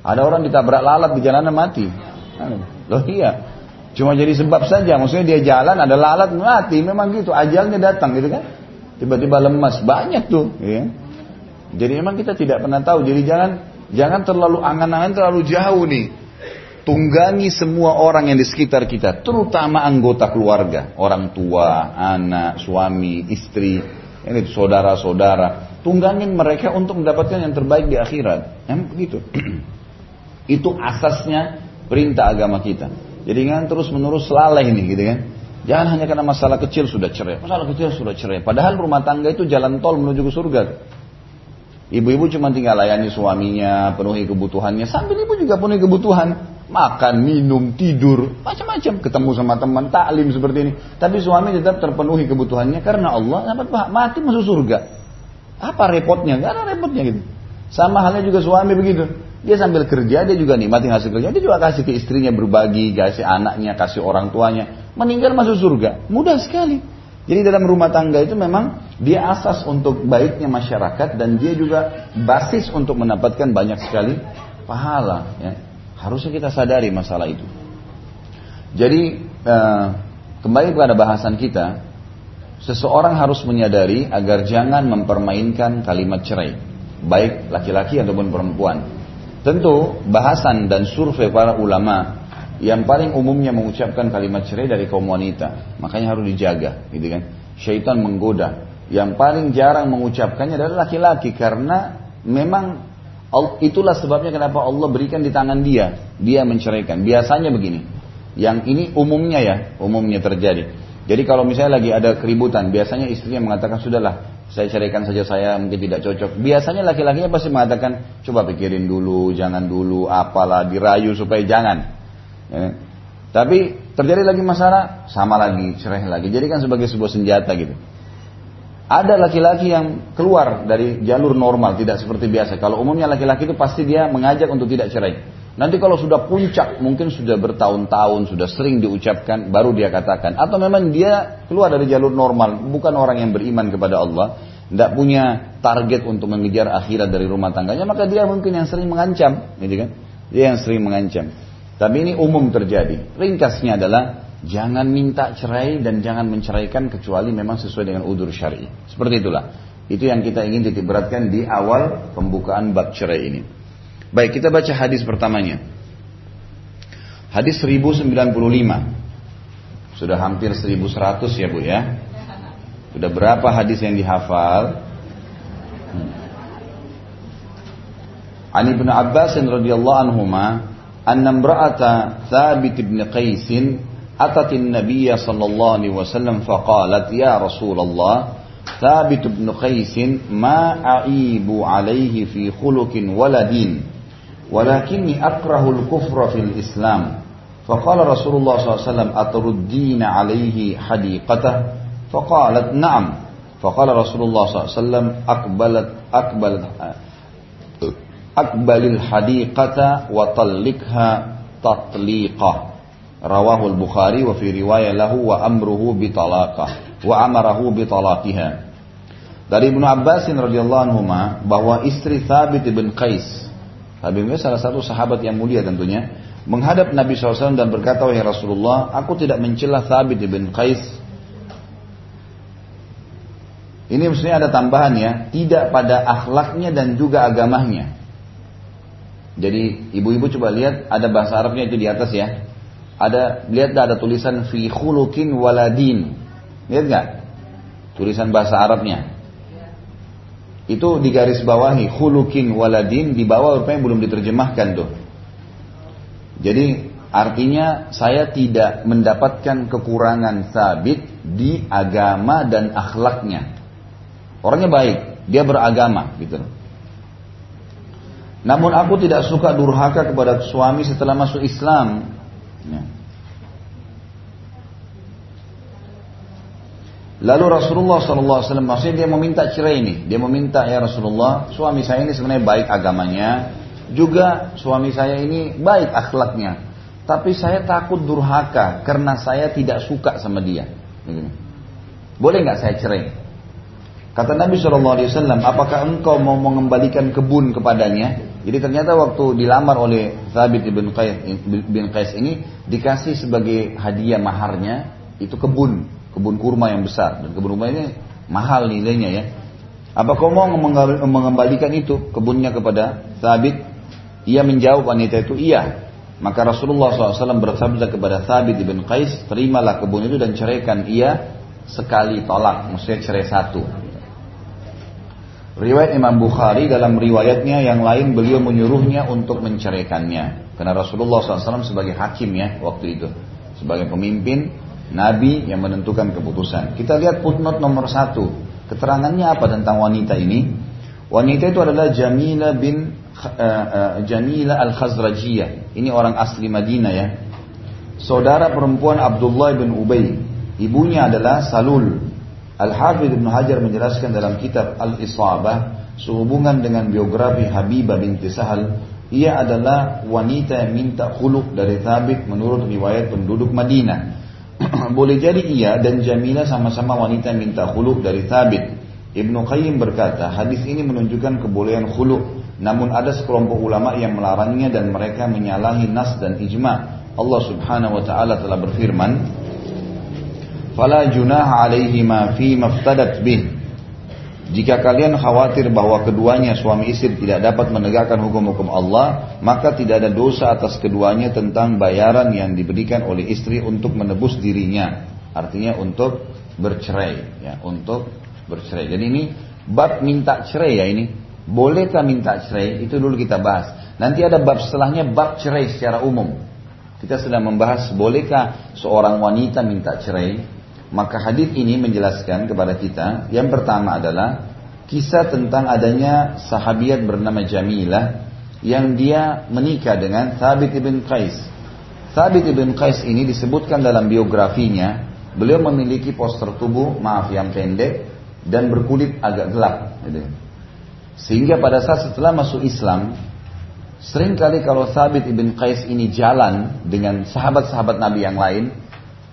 A: Ada orang ditabrak lalat di jalanan mati. Loh iya. Cuma jadi sebab saja. Maksudnya dia jalan ada lalat mati. Memang gitu. Ajalnya datang gitu kan. Tiba-tiba lemas. Banyak tuh. Ya. Jadi memang kita tidak pernah tahu. Jadi jangan jangan terlalu angan-angan terlalu jauh nih. Tunggangi semua orang yang di sekitar kita. Terutama anggota keluarga. Orang tua, anak, suami, istri ini saudara-saudara, tunggangin mereka untuk mendapatkan yang terbaik di akhirat. Yang begitu. Itu asasnya perintah agama kita. Jadi jangan terus menerus lalai ini gitu kan. Jangan hanya karena masalah kecil sudah cerai. Masalah kecil sudah cerai. Padahal rumah tangga itu jalan tol menuju ke surga. Ibu-ibu cuma tinggal layani suaminya, penuhi kebutuhannya. Sambil ibu juga penuhi kebutuhan makan, minum, tidur, macam-macam, ketemu sama teman, taklim seperti ini. Tapi suami tetap terpenuhi kebutuhannya karena Allah dapat mati masuk surga. Apa repotnya? Gak ada repotnya gitu. Sama halnya juga suami begitu. Dia sambil kerja, dia juga nikmati hasil kerja. Dia juga kasih ke istrinya berbagi, kasih anaknya, kasih orang tuanya. Meninggal masuk surga. Mudah sekali. Jadi dalam rumah tangga itu memang dia asas untuk baiknya masyarakat dan dia juga basis untuk mendapatkan banyak sekali pahala. Ya. Harusnya kita sadari masalah itu. Jadi eh, kembali kepada bahasan kita, seseorang harus menyadari agar jangan mempermainkan kalimat cerai, baik laki-laki ataupun perempuan. Tentu bahasan dan survei para ulama yang paling umumnya mengucapkan kalimat cerai dari kaum wanita, makanya harus dijaga, gitu kan? Syaitan menggoda. Yang paling jarang mengucapkannya adalah laki-laki karena memang Itulah sebabnya kenapa Allah berikan di tangan dia. Dia menceraikan. Biasanya begini. Yang ini umumnya ya, umumnya terjadi. Jadi kalau misalnya lagi ada keributan, biasanya istrinya mengatakan sudahlah, saya ceraikan saja saya mungkin tidak cocok. Biasanya laki-lakinya pasti mengatakan, coba pikirin dulu, jangan dulu, apalah, dirayu supaya jangan. Ya. Tapi terjadi lagi masalah, sama lagi, cerai lagi. Jadi kan sebagai sebuah senjata gitu. Ada laki-laki yang keluar dari jalur normal, tidak seperti biasa. Kalau umumnya laki-laki itu pasti dia mengajak untuk tidak cerai. Nanti kalau sudah puncak, mungkin sudah bertahun-tahun, sudah sering diucapkan, baru dia katakan. Atau memang dia keluar dari jalur normal, bukan orang yang beriman kepada Allah, tidak punya target untuk mengejar akhirat dari rumah tangganya, maka dia mungkin yang sering mengancam, gitu kan? Dia yang sering mengancam. Tapi ini umum terjadi. Ringkasnya adalah Jangan minta cerai dan jangan menceraikan kecuali memang sesuai dengan udur syari. Seperti itulah. Itu yang kita ingin titik beratkan di awal pembukaan bab cerai ini. Baik, kita baca hadis pertamanya. Hadis 1095. Sudah hampir 1100 ya Bu ya. Sudah berapa hadis yang dihafal? Hmm. Ani bin Abbas radhiyallahu anhuma anna imra'ata Thabit bin Qais atat an-nabiy sallallahu alaihi wasallam faqalat ya Rasulullah Thabit bin Qais ma a'ibu alaihi fi khuluqin waladin ولكني أكره الكفر في الإسلام. فقال رسول الله صلى الله عليه وسلم أتردين عليه حديقته؟ فقالت نعم. فقال رسول الله صلى الله عليه وسلم أقبلت أقبلت أقبل الحديقة وطلقها wa fi riwayah lahu wa amruhu bitalaqah wa amarahu bitalaqiha. Dari Ibnu Abbas radhiyallahu anhu bahwa istri Thabit bin Qais, Thabit bin salah satu sahabat yang mulia tentunya, menghadap Nabi SAW dan berkata, Wahai Rasulullah, aku tidak mencela Thabit bin Qais. Ini maksudnya ada tambahan ya, tidak pada akhlaknya dan juga agamanya. Jadi ibu-ibu coba lihat ada bahasa Arabnya itu di atas ya ada lihat ada tulisan fi khuluqin waladin. Lihat nggak? Tulisan bahasa Arabnya. Itu di garis bawahi khuluqin waladin di bawah rupanya belum diterjemahkan tuh. Jadi artinya saya tidak mendapatkan kekurangan sabit di agama dan akhlaknya. Orangnya baik, dia beragama gitu. Namun aku tidak suka durhaka kepada suami setelah masuk Islam. Ya. Lalu Rasulullah SAW maksudnya dia meminta cerai ini. Dia meminta ya Rasulullah, suami saya ini sebenarnya baik agamanya, juga suami saya ini baik akhlaknya. Tapi saya takut durhaka karena saya tidak suka sama dia. Boleh nggak saya cerai? Kata Nabi SAW, apakah engkau mau mengembalikan kebun kepadanya? Jadi ternyata waktu dilamar oleh Thabit bin Qais, bin Qais ini dikasih sebagai hadiah maharnya itu kebun, kebun kurma yang besar dan kebun kurma ini mahal nilainya ya. Apa kau mau mengembalikan itu kebunnya kepada Thabit? Ia menjawab wanita itu iya. Maka Rasulullah SAW bersabda kepada Thabit bin Qais, terimalah kebun itu dan ceraikan ia sekali tolak, maksudnya cerai satu. Riwayat Imam Bukhari dalam riwayatnya yang lain beliau menyuruhnya untuk menceraikannya. Karena Rasulullah SAW sebagai hakim ya waktu itu. Sebagai pemimpin, Nabi yang menentukan keputusan. Kita lihat footnote nomor satu. Keterangannya apa tentang wanita ini? Wanita itu adalah Jamila bin uh, uh, Jamila al-Khazrajiyah. Ini orang asli Madinah ya. Saudara perempuan Abdullah bin Ubay. Ibunya adalah Salul Al-Hafidh Ibn Hajar menjelaskan dalam kitab Al-Isabah sehubungan dengan biografi Habibah binti Sahal ia adalah wanita yang minta khuluk dari Thabit menurut riwayat penduduk Madinah. Boleh jadi ia dan Jamila sama-sama wanita minta khuluk dari Thabit. Ibnu Qayyim berkata, hadis ini menunjukkan kebolehan khuluk. Namun ada sekelompok ulama yang melarangnya dan mereka menyalahi nas dan ijma. Allah Subhanahu wa taala telah berfirman, fala junah alaihi ma fi maftadat bih. Jika kalian khawatir bahwa keduanya suami istri tidak dapat menegakkan hukum-hukum Allah, maka tidak ada dosa atas keduanya tentang bayaran yang diberikan oleh istri untuk menebus dirinya. Artinya untuk bercerai, ya, untuk bercerai. Jadi ini bab minta cerai ya ini. Bolehkah minta cerai? Itu dulu kita bahas. Nanti ada bab setelahnya bab cerai secara umum. Kita sedang membahas bolehkah seorang wanita minta cerai maka hadis ini menjelaskan kepada kita yang pertama adalah kisah tentang adanya sahabiat bernama Jamilah yang dia menikah dengan Thabit ibn Qais. Thabit ibn Qais ini disebutkan dalam biografinya, beliau memiliki poster tubuh maaf yang pendek dan berkulit agak gelap. Gitu. Sehingga pada saat setelah masuk Islam, sering kali kalau Thabit ibn Qais ini jalan dengan sahabat-sahabat Nabi yang lain,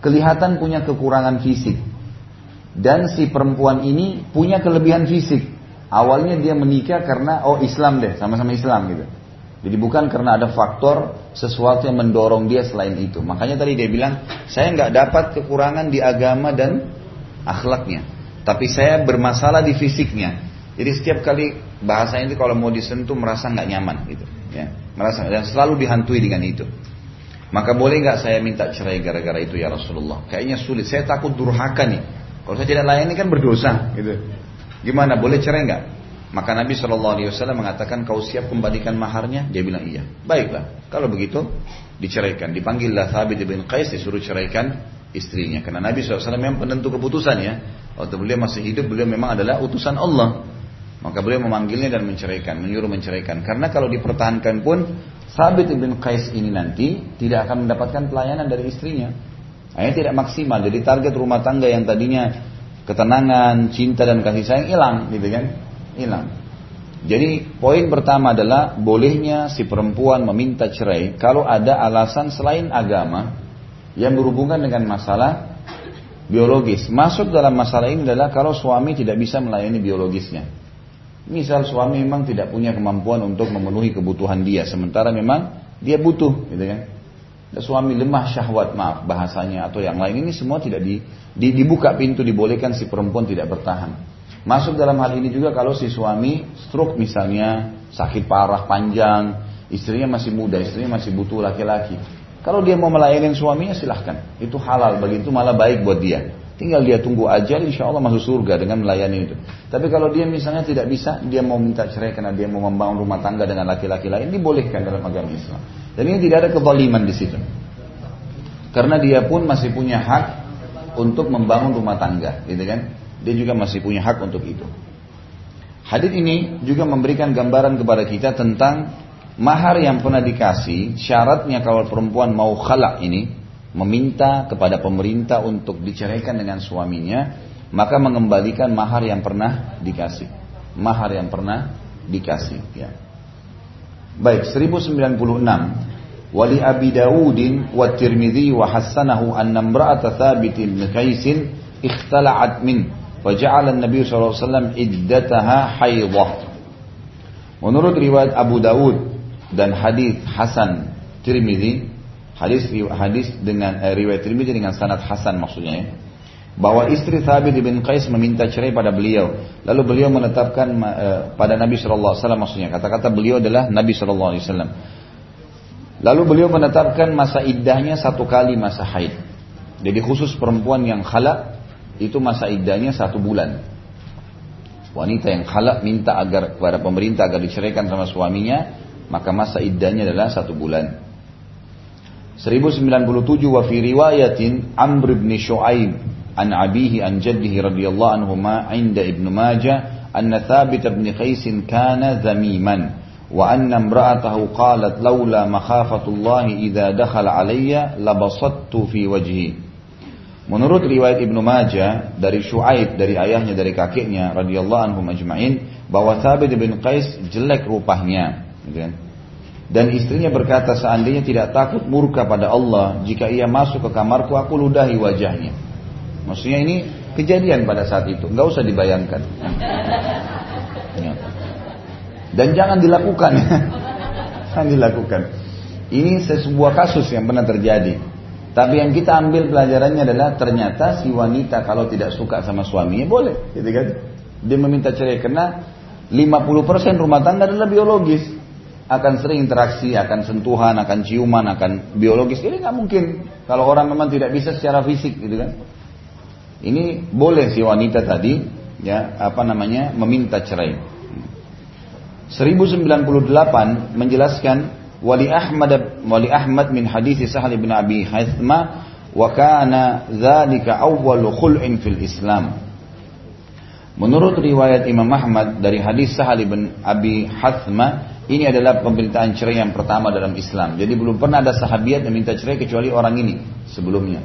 A: kelihatan punya kekurangan fisik. Dan si perempuan ini punya kelebihan fisik. Awalnya dia menikah karena oh Islam deh, sama-sama Islam gitu. Jadi bukan karena ada faktor sesuatu yang mendorong dia selain itu. Makanya tadi dia bilang, saya nggak dapat kekurangan di agama dan akhlaknya. Tapi saya bermasalah di fisiknya. Jadi setiap kali bahasanya itu kalau mau disentuh merasa nggak nyaman gitu. Ya, merasa dan selalu dihantui dengan itu. Maka boleh nggak saya minta cerai gara-gara itu ya Rasulullah? Kayaknya sulit. Saya takut durhaka nih. Kalau saya tidak layani kan berdosa, gitu. Gimana? Boleh cerai nggak? Maka Nabi Shallallahu Alaihi Wasallam mengatakan kau siap kembalikan maharnya? Dia bilang iya. Baiklah. Kalau begitu diceraikan. Dipanggillah Thabit bin Qais disuruh ceraikan istrinya. Karena Nabi SAW memang penentu keputusan ya. Waktu beliau masih hidup beliau memang adalah utusan Allah. Maka beliau memanggilnya dan menceraikan, menyuruh menceraikan. Karena kalau dipertahankan pun Sabit bin Qais ini nanti tidak akan mendapatkan pelayanan dari istrinya. Hanya tidak maksimal. Jadi target rumah tangga yang tadinya ketenangan, cinta dan kasih sayang hilang, gitu kan? Hilang. Jadi poin pertama adalah bolehnya si perempuan meminta cerai kalau ada alasan selain agama yang berhubungan dengan masalah biologis. Masuk dalam masalah ini adalah kalau suami tidak bisa melayani biologisnya. Misal suami memang tidak punya kemampuan untuk memenuhi kebutuhan dia, sementara memang dia butuh, gitu kan? Suami lemah syahwat, maaf bahasanya atau yang lain ini semua tidak di, di, dibuka pintu dibolehkan si perempuan tidak bertahan. Masuk dalam hal ini juga kalau si suami stroke misalnya, sakit parah panjang, istrinya masih muda, istrinya masih butuh laki-laki. Kalau dia mau melayani suaminya silahkan, itu halal bagi itu malah baik buat dia. Tinggal dia tunggu aja, insya Allah masuk surga dengan melayani itu. Tapi kalau dia misalnya tidak bisa, dia mau minta cerai karena dia mau membangun rumah tangga dengan laki-laki lain, dibolehkan dalam agama Islam. Dan ini tidak ada kezaliman di situ. Karena dia pun masih punya hak untuk membangun rumah tangga, gitu kan? Dia juga masih punya hak untuk itu. Hadis ini juga memberikan gambaran kepada kita tentang mahar yang pernah dikasih. Syaratnya kalau perempuan mau khalak ini, meminta kepada pemerintah untuk diceraikan dengan suaminya, maka mengembalikan mahar yang pernah dikasih. Mahar yang pernah dikasih. Ya. Baik, 1096. Wali Abi Dawudin wa Tirmidzi wa hassanahu anna imra'ata Thabit bin ikhtala'at min faja'ala an-nabiy sallallahu alaihi wasallam iddataha haidhah. Menurut riwayat Abu Dawud dan hadis Hasan Tirmidzi, hadis hadis dengan eh, riwayat Tirmidzi dengan sanad Hasan maksudnya ya bahwa istri Thabit bin Qais meminta cerai pada beliau. Lalu beliau menetapkan uh, pada Nabi Shallallahu Alaihi Wasallam maksudnya kata-kata beliau adalah Nabi Shallallahu Alaihi Wasallam. Lalu beliau menetapkan masa iddahnya satu kali masa haid. Jadi khusus perempuan yang khalak itu masa iddahnya satu bulan. Wanita yang khalak minta agar kepada pemerintah agar diceraikan sama suaminya, maka masa iddahnya adalah satu bulan. 1097 wa fi riwayatin Amr bin Shu'aib an abihi an jaddihi radhiyallahu anhuma inda Ibn Majah anna Thabit bin Qais kana zamiman wa anna imra'atahu qalat laula makhafatullah idza dakhala alayya labasattu fi wajhi Menurut riwayat Ibn Majah dari Shu'aib dari ayahnya dari kakeknya radhiyallahu anhum ajma'in bahwa Thabit bin Qais jelek rupanya gitu kan dan istrinya berkata seandainya tidak takut murka pada Allah jika ia masuk ke kamarku aku ludahi wajahnya Maksudnya ini kejadian pada saat itu, nggak usah dibayangkan. Ya. Dan jangan dilakukan, jangan dilakukan. Ini sebuah kasus yang pernah terjadi. Tapi yang kita ambil pelajarannya adalah ternyata si wanita kalau tidak suka sama suaminya boleh, gitu kan? Dia meminta cerai karena 50% rumah tangga adalah biologis. Akan sering interaksi, akan sentuhan, akan ciuman, akan biologis. Ini nggak mungkin kalau orang memang tidak bisa secara fisik, gitu kan? Ini boleh si wanita tadi ya apa namanya meminta cerai. 1098 menjelaskan Wali Ahmad Wali Ahmad min hadis Sahal bin Abi Haithma wa kana dzalika awwalu khul'in fil Islam. Menurut riwayat Imam Ahmad dari hadis Sahal bin Abi Hathma ini adalah pemberitaan cerai yang pertama dalam Islam. Jadi belum pernah ada sahabiat yang minta cerai kecuali orang ini sebelumnya.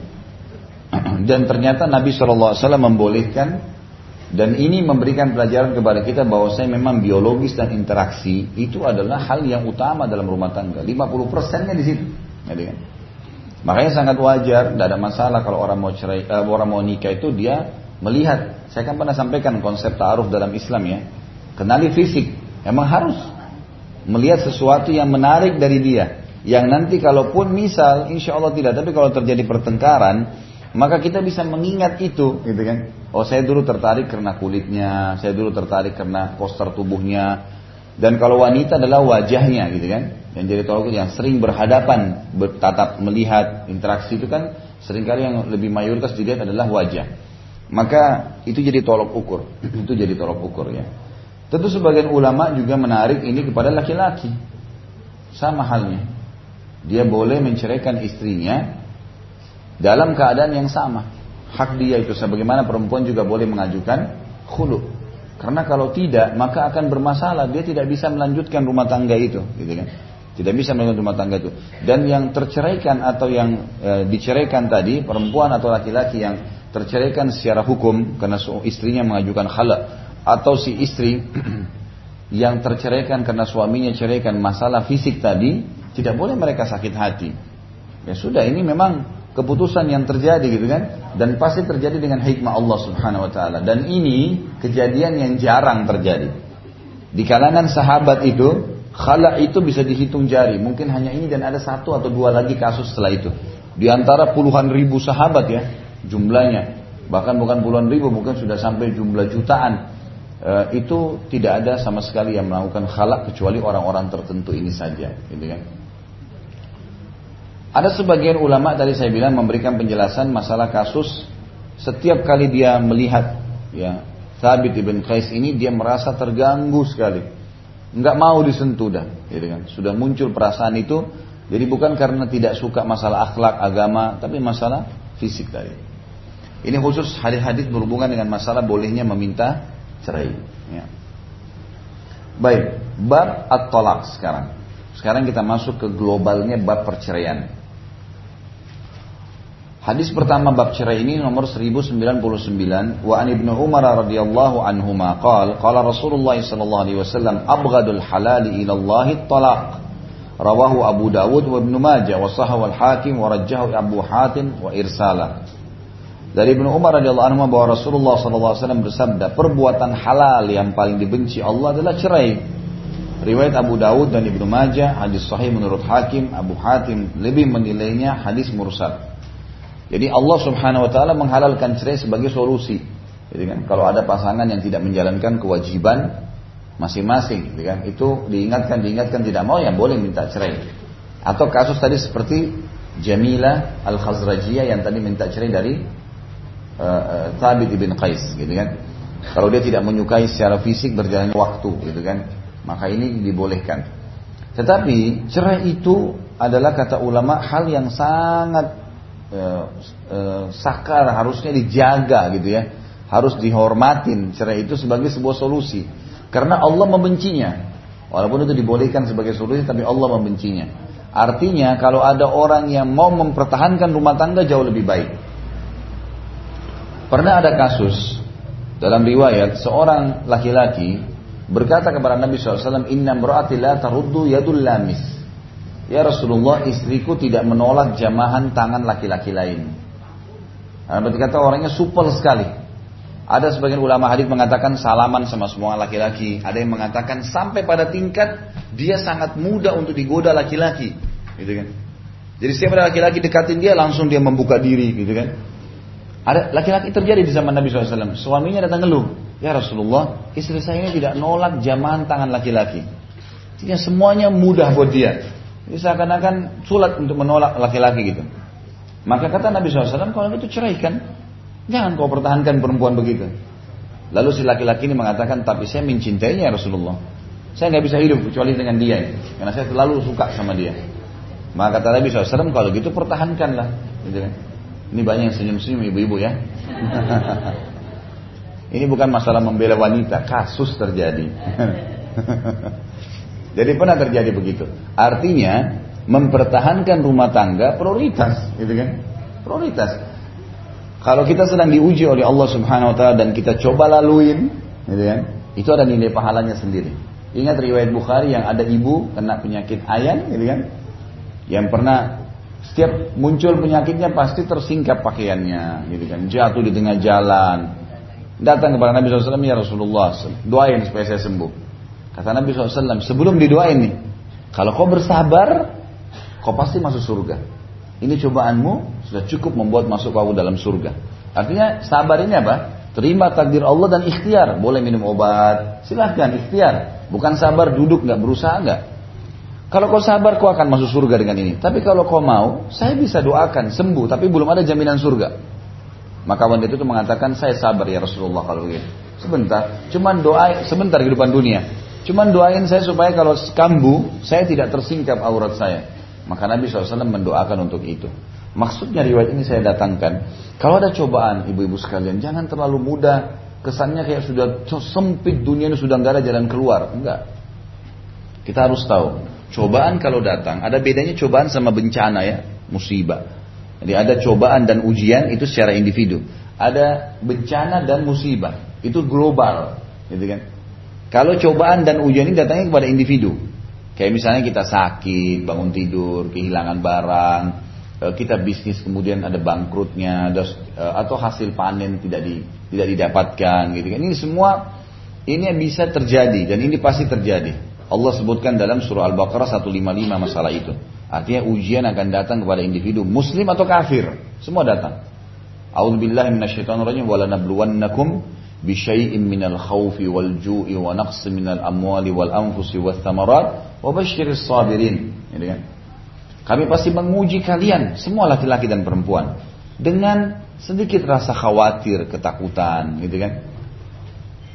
A: Dan ternyata Nabi SAW membolehkan dan ini memberikan pelajaran kepada kita bahwa saya memang biologis dan interaksi itu adalah hal yang utama dalam rumah tangga. 50 persennya di situ. Kan? Makanya sangat wajar, tidak ada masalah kalau orang mau cerai, uh, orang mau nikah itu dia melihat. Saya kan pernah sampaikan konsep ta'aruf dalam Islam ya. Kenali fisik, emang harus melihat sesuatu yang menarik dari dia. Yang nanti kalaupun misal, insya Allah tidak, tapi kalau terjadi pertengkaran, maka kita bisa mengingat itu, gitu kan? Oh, saya dulu tertarik karena kulitnya, saya dulu tertarik karena poster tubuhnya. Dan kalau wanita adalah wajahnya, gitu kan? Yang jadi tolak yang sering berhadapan, bertatap melihat, interaksi itu kan sering kali yang lebih mayoritas dilihat adalah wajah. Maka itu jadi tolok ukur, itu jadi tolok ukur ya. Tentu sebagian ulama juga menarik ini kepada laki-laki. Sama halnya. Dia boleh menceraikan istrinya dalam keadaan yang sama. Hak dia itu sebagaimana perempuan juga boleh mengajukan khulu. Karena kalau tidak maka akan bermasalah. Dia tidak bisa melanjutkan rumah tangga itu, gitu kan? Tidak bisa melanjutkan rumah tangga itu. Dan yang terceraikan atau yang e, diceraikan tadi perempuan atau laki-laki yang terceraikan secara hukum karena istrinya mengajukan khala atau si istri yang terceraikan karena suaminya ceraikan masalah fisik tadi tidak boleh mereka sakit hati. Ya sudah ini memang keputusan yang terjadi gitu kan? Dan pasti terjadi dengan hikmah Allah Subhanahu wa taala. Dan ini kejadian yang jarang terjadi. Di kalangan sahabat itu khala itu bisa dihitung jari. Mungkin hanya ini dan ada satu atau dua lagi kasus setelah itu. Di antara puluhan ribu sahabat ya jumlahnya. Bahkan bukan puluhan ribu mungkin sudah sampai jumlah jutaan e, itu tidak ada sama sekali yang melakukan khalak kecuali orang-orang tertentu ini saja gitu kan ada sebagian ulama tadi saya bilang memberikan penjelasan masalah kasus setiap kali dia melihat ya Thabit ibn Qais ini dia merasa terganggu sekali. Nggak mau disentuh dah, gitu kan. Sudah muncul perasaan itu, jadi bukan karena tidak suka masalah akhlak agama, tapi masalah fisik tadi. Ini khusus hadis-hadis berhubungan dengan masalah bolehnya meminta cerai. Ya. Baik, bab at-tolak sekarang. Sekarang kita masuk ke globalnya bab perceraian. Hadis pertama bab cerai ini nomor 1099 wa an ibnu Umar radhiyallahu anhuma qala qala Rasulullah sallallahu alaihi wasallam abghadul halali ila Allah talaq rawahu Abu Dawud wa Ibnu Majah wa sahahu al-Hakim wa rajjahu Abu Hatim wa irsala dari Ibnu Umar radhiyallahu anhu bahwa Rasulullah sallallahu alaihi wasallam bersabda perbuatan halal yang paling dibenci Allah adalah cerai riwayat Abu Dawud dan Ibnu Majah hadis sahih menurut Hakim Abu Hatim lebih menilainya hadis mursal jadi Allah Subhanahu wa taala menghalalkan cerai sebagai solusi. Jadi kan kalau ada pasangan yang tidak menjalankan kewajiban masing-masing, gitu kan, itu diingatkan diingatkan tidak mau ya boleh minta cerai. Atau kasus tadi seperti Jamila Al-Khazrajiyah yang tadi minta cerai dari uh, Thabit ibn Qais, gitu kan. Kalau dia tidak menyukai secara fisik berjalan waktu, gitu kan, maka ini dibolehkan. Tetapi cerai itu adalah kata ulama hal yang sangat Eh, eh, sakar harusnya dijaga gitu ya. Harus dihormatin cerai itu sebagai sebuah solusi. Karena Allah membencinya. Walaupun itu dibolehkan sebagai solusi tapi Allah membencinya. Artinya kalau ada orang yang mau mempertahankan rumah tangga jauh lebih baik pernah ada kasus dalam riwayat seorang laki-laki berkata kepada Nabi SAW inna berarti la taruddu yadul lamis Ya Rasulullah istriku tidak menolak jamahan tangan laki-laki lain. Nah, berarti kata orangnya supel sekali. Ada sebagian ulama hadis mengatakan salaman sama semua laki-laki. Ada yang mengatakan sampai pada tingkat dia sangat mudah untuk digoda laki-laki, gitu kan? Jadi setiap ada laki-laki dekatin dia langsung dia membuka diri, gitu kan? Ada laki-laki terjadi di zaman Nabi SAW. Suaminya datang ngeluh, ya Rasulullah, istri saya ini tidak nolak jamahan tangan laki-laki. Jadi semuanya mudah buat dia. Ini seakan-akan sulit untuk menolak laki-laki gitu. Maka kata Nabi SAW, kalau itu ceraikan. Jangan kau pertahankan perempuan begitu. Lalu si laki-laki ini mengatakan, tapi saya mencintainya Rasulullah. Saya nggak bisa hidup kecuali dengan dia. Karena saya terlalu suka sama dia. Maka kata Nabi SAW, kalau gitu pertahankanlah. Gitu kan. Ini banyak yang senyum-senyum ibu-ibu ya. ini bukan masalah membela wanita, kasus terjadi. Jadi pernah terjadi begitu. Artinya mempertahankan rumah tangga prioritas, gitu kan? Prioritas. Kalau kita sedang diuji oleh Allah Subhanahu wa taala dan kita coba laluin, gitu kan? Itu ada nilai pahalanya sendiri. Ingat riwayat Bukhari yang ada ibu kena penyakit ayan, gitu kan? Yang pernah setiap muncul penyakitnya pasti tersingkap pakaiannya, gitu kan? Jatuh di tengah jalan. Datang kepada Nabi SAW, ya Rasulullah, doain supaya saya sembuh. Kata Nabi SAW, sebelum didoain nih, kalau kau bersabar, kau pasti masuk surga. Ini cobaanmu sudah cukup membuat masuk kau dalam surga. Artinya sabar ini apa? Terima takdir Allah dan ikhtiar. Boleh minum obat, silahkan ikhtiar. Bukan sabar duduk nggak berusaha nggak. Kalau kau sabar kau akan masuk surga dengan ini. Tapi kalau kau mau, saya bisa doakan sembuh, tapi belum ada jaminan surga. Maka wanita itu mengatakan saya sabar ya Rasulullah kalau begitu. Sebentar, cuman doa sebentar kehidupan dunia. Cuman doain saya supaya kalau kambuh, saya tidak tersingkap aurat saya. Maka Nabi SAW mendoakan untuk itu. Maksudnya riwayat ini saya datangkan. Kalau ada cobaan ibu-ibu sekalian, jangan terlalu mudah. Kesannya kayak sudah sempit dunia ini sudah nggak ada jalan keluar. Enggak. Kita harus tahu. Cobaan kalau datang, ada bedanya cobaan sama bencana ya, musibah. Jadi ada cobaan dan ujian itu secara individu. Ada bencana dan musibah, itu global, gitu kan? Kalau cobaan dan ujian ini datangnya kepada individu. Kayak misalnya kita sakit, bangun tidur, kehilangan barang, eh, kita bisnis kemudian ada bangkrutnya, eh, atau hasil panen tidak di, tidak didapatkan, gitu kan. Ini semua ini bisa terjadi dan ini pasti terjadi. Allah sebutkan dalam surah Al-Baqarah 155 masalah itu. Artinya ujian akan datang kepada individu muslim atau kafir. Semua datang. A'udzubillahi minasyaitonirrajim wa lanabluwannakum bisyai'in minal khawfi wal ju'i wa naqsi minal amwali wal anfusi was thamarat wa basyiris sabirin. Gitu kan? Kami pasti menguji kalian semua laki-laki dan perempuan dengan sedikit rasa khawatir, ketakutan, gitu kan?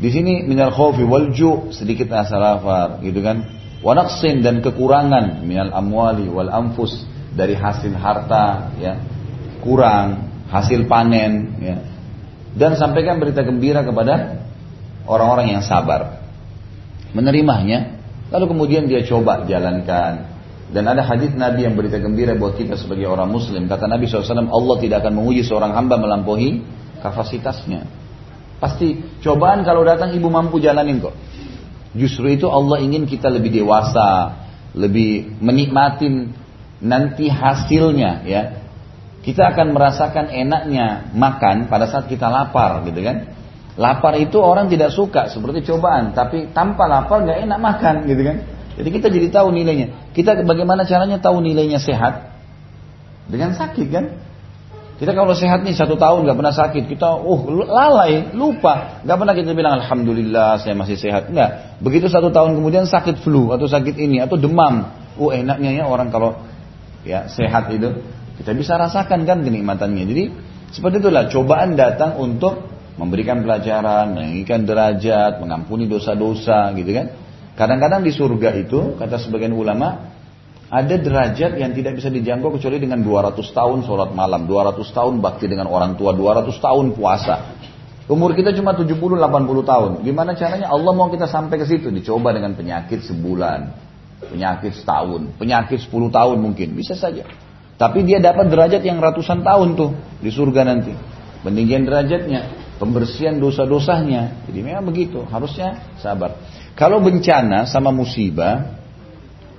A: Di sini minal khawfi wal ju sedikit rasa lapar, gitu kan? Wanaksin dan kekurangan minal amwali wal anfus dari hasil harta, ya kurang, hasil panen, ya dan sampaikan berita gembira kepada orang-orang yang sabar. menerimanya, lalu kemudian dia coba jalankan. Dan ada hadis Nabi yang berita gembira buat kita sebagai orang Muslim. Kata Nabi SAW, Allah tidak akan menguji seorang hamba melampaui kapasitasnya. Pasti cobaan kalau datang ibu mampu jalanin kok. Justru itu Allah ingin kita lebih dewasa, lebih menikmatin nanti hasilnya ya. Kita akan merasakan enaknya makan pada saat kita lapar gitu kan. Lapar itu orang tidak suka seperti cobaan, tapi tanpa lapar nggak enak makan gitu kan. Jadi kita jadi tahu nilainya. Kita bagaimana caranya tahu nilainya sehat? Dengan sakit kan? Kita kalau sehat nih satu tahun nggak pernah sakit, kita uh lalai, lupa, nggak pernah kita bilang alhamdulillah saya masih sehat. Enggak. Begitu satu tahun kemudian sakit flu atau sakit ini atau demam, oh enaknya ya orang kalau ya sehat itu kita bisa rasakan kan kenikmatannya. Jadi seperti itulah cobaan datang untuk memberikan pelajaran, meninggikan derajat, mengampuni dosa-dosa gitu kan. Kadang-kadang di surga itu kata sebagian ulama ada derajat yang tidak bisa dijangkau kecuali dengan 200 tahun sholat malam, 200 tahun bakti dengan orang tua, 200 tahun puasa. Umur kita cuma 70-80 tahun. Gimana caranya Allah mau kita sampai ke situ? Dicoba dengan penyakit sebulan, penyakit setahun, penyakit 10 tahun mungkin, bisa saja. Tapi dia dapat derajat yang ratusan tahun tuh di surga nanti. Peninggian derajatnya, pembersihan dosa-dosanya. Jadi memang begitu, harusnya sabar. Kalau bencana sama musibah,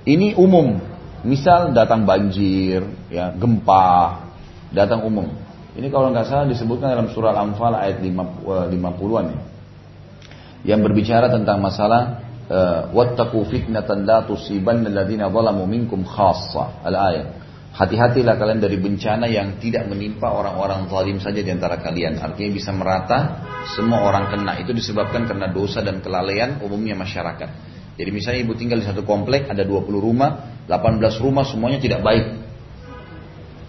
A: ini umum. Misal datang banjir, ya gempa, datang umum. Ini kalau nggak salah disebutkan dalam surah Al-Anfal ayat 50-an ya. Yang berbicara tentang masalah eh, wattaqu fitnatan la tusibanna alladziina zalamu minkum khassa. Al-ayat. Hati-hatilah kalian dari bencana yang tidak menimpa orang-orang zalim saja di antara kalian. Artinya bisa merata, semua orang kena. Itu disebabkan karena dosa dan kelalaian umumnya masyarakat. Jadi misalnya ibu tinggal di satu komplek, ada 20 rumah, 18 rumah semuanya tidak baik.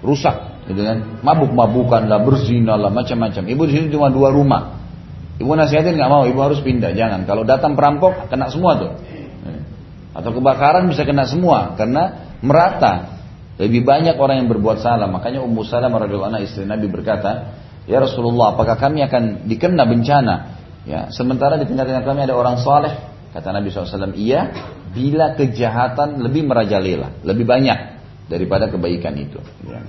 A: Rusak, gitu kan. Mabuk-mabukan lah, berzina lah, macam-macam. Ibu di sini cuma dua rumah. Ibu nasihatin nggak mau, ibu harus pindah. Jangan. Kalau datang perampok, kena semua tuh. Atau kebakaran bisa kena semua, karena merata. Lebih banyak orang yang berbuat salah. Makanya Ummu radhiyallahu anha istri Nabi berkata, "Ya Rasulullah, apakah kami akan dikena bencana?" Ya, sementara di tengah-tengah kami ada orang saleh. Kata Nabi SAW, iya, bila kejahatan lebih merajalela, lebih banyak daripada kebaikan itu. Ya.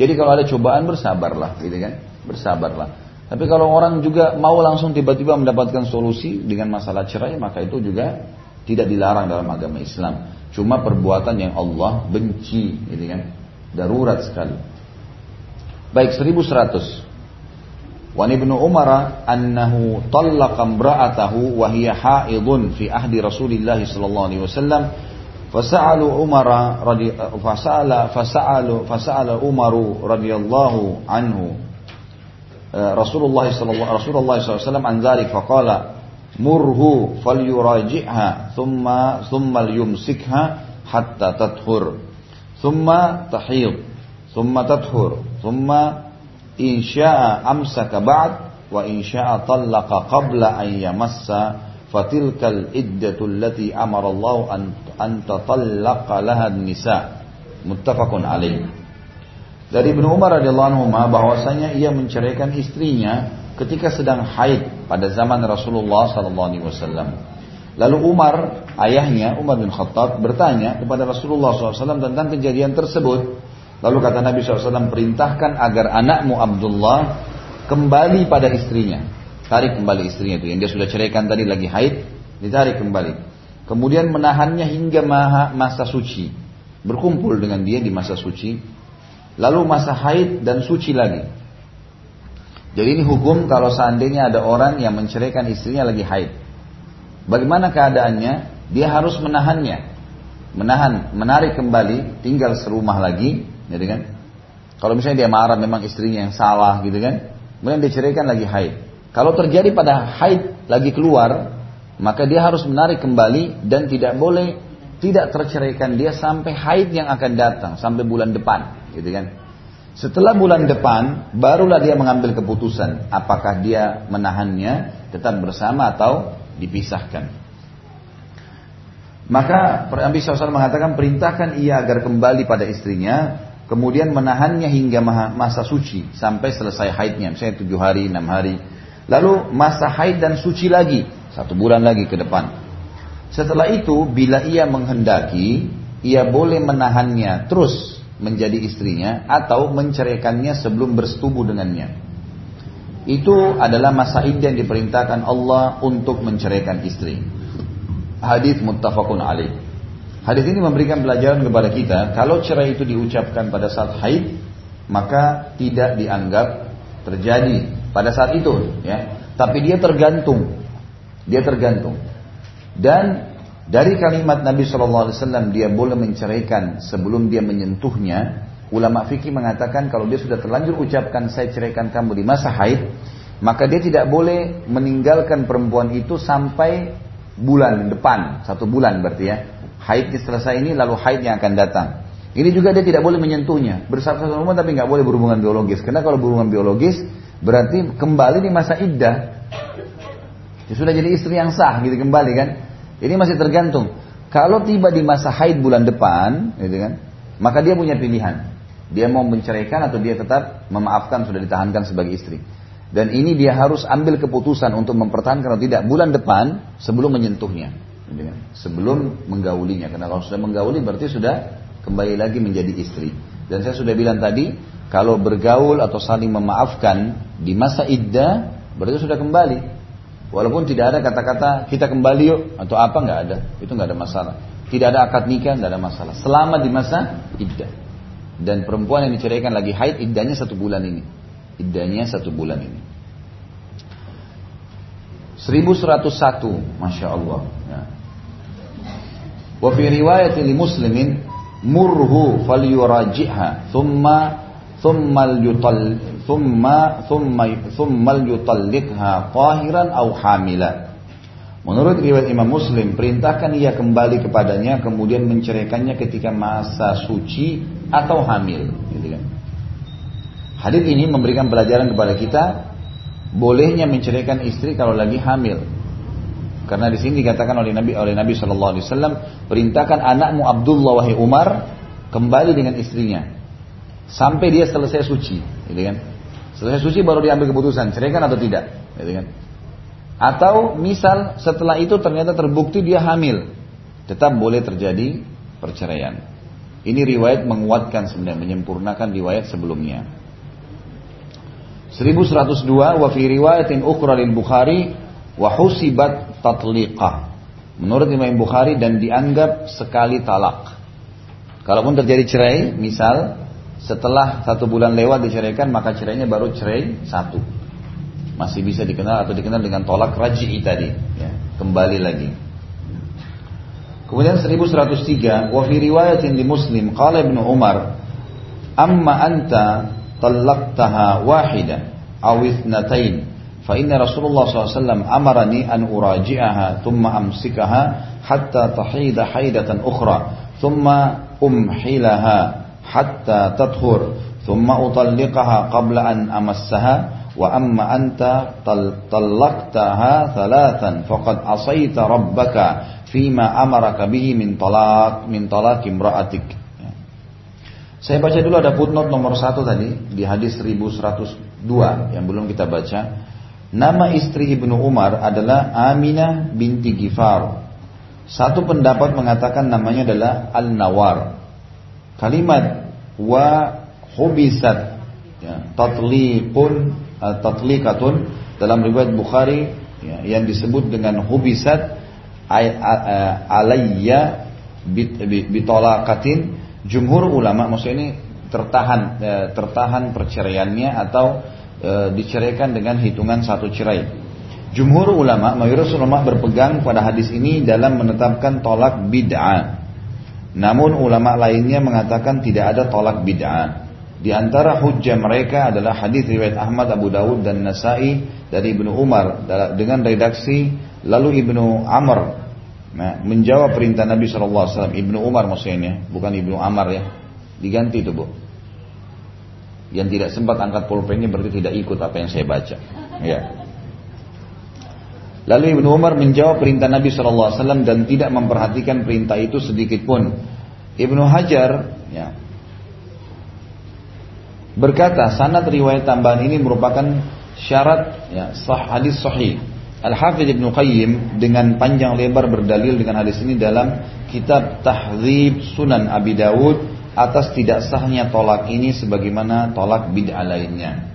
A: Jadi kalau ada cobaan bersabarlah, gitu kan? Bersabarlah. Tapi kalau orang juga mau langsung tiba-tiba mendapatkan solusi dengan masalah cerai, maka itu juga tidak dilarang dalam agama Islam. Cuma perbuatan yang Allah benci, gitu kan? Darurat sekali. Baik 1100. وعن ابن عمر أنه طلق امرأته وهي حائض في عهد رسول الله صلى الله عليه وسلم. فسأل عمر رضي فسأل فسأل فسأل عمر رضي الله عنه آه، رسول الله صلى الله رسول الله صلى الله عليه وسلم عن ذلك فقال مره فليراجعها ثم ثم ليمسكها حتى تطهر ثم تحيض ثم تطهر ثم in syaa amsaka ba'd wa in syaa talaqa qabla an yamassa fatilkal iddatu allati amara Allah an an tatallaqa laha an-nisa muttafaqun alaih dari Ibnu Umar radhiyallahu anhu bahwasanya ia menceraikan istrinya ketika sedang haid pada zaman Rasulullah SAW. Lalu Umar, ayahnya Umar bin Khattab bertanya kepada Rasulullah SAW tentang kejadian tersebut. Lalu kata Nabi SAW perintahkan agar anakmu Abdullah kembali pada istrinya. Tarik kembali istrinya itu yang dia sudah ceraikan tadi lagi haid, ditarik kembali. Kemudian menahannya hingga masa suci. Berkumpul dengan dia di masa suci. Lalu masa haid dan suci lagi. Jadi ini hukum kalau seandainya ada orang yang menceraikan istrinya lagi haid. Bagaimana keadaannya? Dia harus menahannya. Menahan, menarik kembali, tinggal serumah lagi, gitu kan? Kalau misalnya dia marah memang istrinya yang salah gitu kan. Kemudian dia ceraikan lagi haid. Kalau terjadi pada haid lagi keluar, maka dia harus menarik kembali dan tidak boleh tidak terceraikan dia sampai haid yang akan datang, sampai bulan depan, gitu kan? Setelah bulan depan, barulah dia mengambil keputusan apakah dia menahannya tetap bersama atau dipisahkan. Maka Nabi SAW mengatakan perintahkan ia agar kembali pada istrinya, kemudian menahannya hingga masa suci sampai selesai haidnya, misalnya tujuh hari, enam hari. Lalu masa haid dan suci lagi, satu bulan lagi ke depan. Setelah itu bila ia menghendaki, ia boleh menahannya terus menjadi istrinya atau menceraikannya sebelum bersetubuh dengannya. Itu adalah masa iddah yang diperintahkan Allah untuk menceraikan istri. Hadis muttafaqun alaih. Hadis ini memberikan pelajaran kepada kita, kalau cerai itu diucapkan pada saat haid, maka tidak dianggap terjadi pada saat itu, ya. Tapi dia tergantung, dia tergantung. Dan dari kalimat Nabi SAW dia boleh menceraikan sebelum dia menyentuhnya. Ulama fikih mengatakan kalau dia sudah terlanjur ucapkan saya ceraikan kamu di masa haid, maka dia tidak boleh meninggalkan perempuan itu sampai bulan depan, satu bulan berarti ya. Haidnya selesai ini lalu haid yang akan datang. Ini juga dia tidak boleh menyentuhnya. Bersama rumah tapi nggak boleh berhubungan biologis. Karena kalau berhubungan biologis berarti kembali di masa iddah. Ya sudah jadi istri yang sah gitu kembali kan. Ini masih tergantung. Kalau tiba di masa haid bulan depan, gitu kan, maka dia punya pilihan. Dia mau menceraikan atau dia tetap memaafkan sudah ditahankan sebagai istri. Dan ini dia harus ambil keputusan untuk mempertahankan atau tidak bulan depan sebelum menyentuhnya. Sebelum menggaulinya. Karena kalau sudah menggauli berarti sudah kembali lagi menjadi istri. Dan saya sudah bilang tadi, kalau bergaul atau saling memaafkan di masa iddah, berarti sudah kembali. Walaupun tidak ada kata-kata kita kembali yuk atau apa nggak ada, itu nggak ada masalah. Tidak ada akad nikah nggak ada masalah. Selama di masa iddah. Dan perempuan yang diceraikan lagi haid iddahnya satu bulan ini iddahnya satu bulan ini. 1101 Masya Allah ya. Wa fi riwayat li muslimin murhu falyuraji'ha thumma thumma yutal thumma thumma thumma yutalliqha qahiran aw hamila Menurut riwayat Imam Muslim, perintahkan ia kembali kepadanya kemudian menceraikannya ketika masa suci atau hamil. Gitu kan. Hadis ini memberikan pelajaran kepada kita bolehnya menceraikan istri kalau lagi hamil. Karena di sini dikatakan oleh Nabi oleh Nabi Shallallahu Alaihi Wasallam perintahkan anakmu Abdullah wahai Umar kembali dengan istrinya sampai dia selesai suci, gitu kan? Selesai suci baru diambil keputusan ceraikan atau tidak, gitu kan? Atau misal setelah itu ternyata terbukti dia hamil, tetap boleh terjadi perceraian. Ini riwayat menguatkan sebenarnya menyempurnakan riwayat sebelumnya. 1102 wa fi riwayatin ukhra lil Bukhari wa husibat tatliqah. Menurut Imam Bukhari dan dianggap sekali talak. Kalaupun terjadi cerai, misal setelah satu bulan lewat diceraikan, maka cerainya baru cerai satu. Masih bisa dikenal atau dikenal dengan tolak raji'i tadi. Ya, kembali lagi. Kemudian 1103, wa fi riwayatin di Muslim qala ibn Umar, "Amma anta talaqtaha wahida awithnatain. Fa inna Rasulullah SAW amarani an uraji'aha thumma amsikaha hatta tahida haidatan ukhra thumma umhilaha hatta tathur thumma utalliqaha qabla an amassaha wa amma anta talaqtaha thalathan faqad asaita rabbaka fima amaraka bihi min talaq min talaq imra'atik. Saya baca dulu ada footnote nomor satu tadi di hadis 1102 yang belum kita baca. Nama istri Ibnu Umar adalah Aminah binti Gifar. Satu pendapat mengatakan namanya adalah Al-Nawar. Kalimat wa hubisat ya, tatliqun uh, tatliqatun dalam riwayat Bukhari ya, yang disebut dengan hubisat alayya bitolakatin Jumhur ulama maksudnya ini tertahan e, tertahan perceraiannya atau e, diceraikan dengan hitungan satu cerai. Jumhur ulama, mayoritas ulama berpegang pada hadis ini dalam menetapkan tolak bid'ah. Namun ulama lainnya mengatakan tidak ada tolak bid'ah. Di antara hujjah mereka adalah hadis riwayat Ahmad, Abu Dawud dan Nasai dari Ibnu Umar dengan redaksi lalu Ibnu Amr Nah, menjawab perintah Nabi SAW, Ibnu Umar maksudnya, bukan Ibnu Amar ya. Diganti itu bu. Yang tidak sempat angkat pulpennya berarti tidak ikut apa yang saya baca. Ya. Lalu Ibnu Umar menjawab perintah Nabi SAW dan tidak memperhatikan perintah itu sedikit pun. Ibnu Hajar ya, berkata sanad riwayat tambahan ini merupakan syarat ya, sah, hadis sahih Al-Hafidh Ibn Qayyim dengan panjang lebar berdalil dengan hadis ini dalam kitab Tahzib Sunan Abi Dawud atas tidak sahnya tolak ini sebagaimana tolak bid'ah lainnya.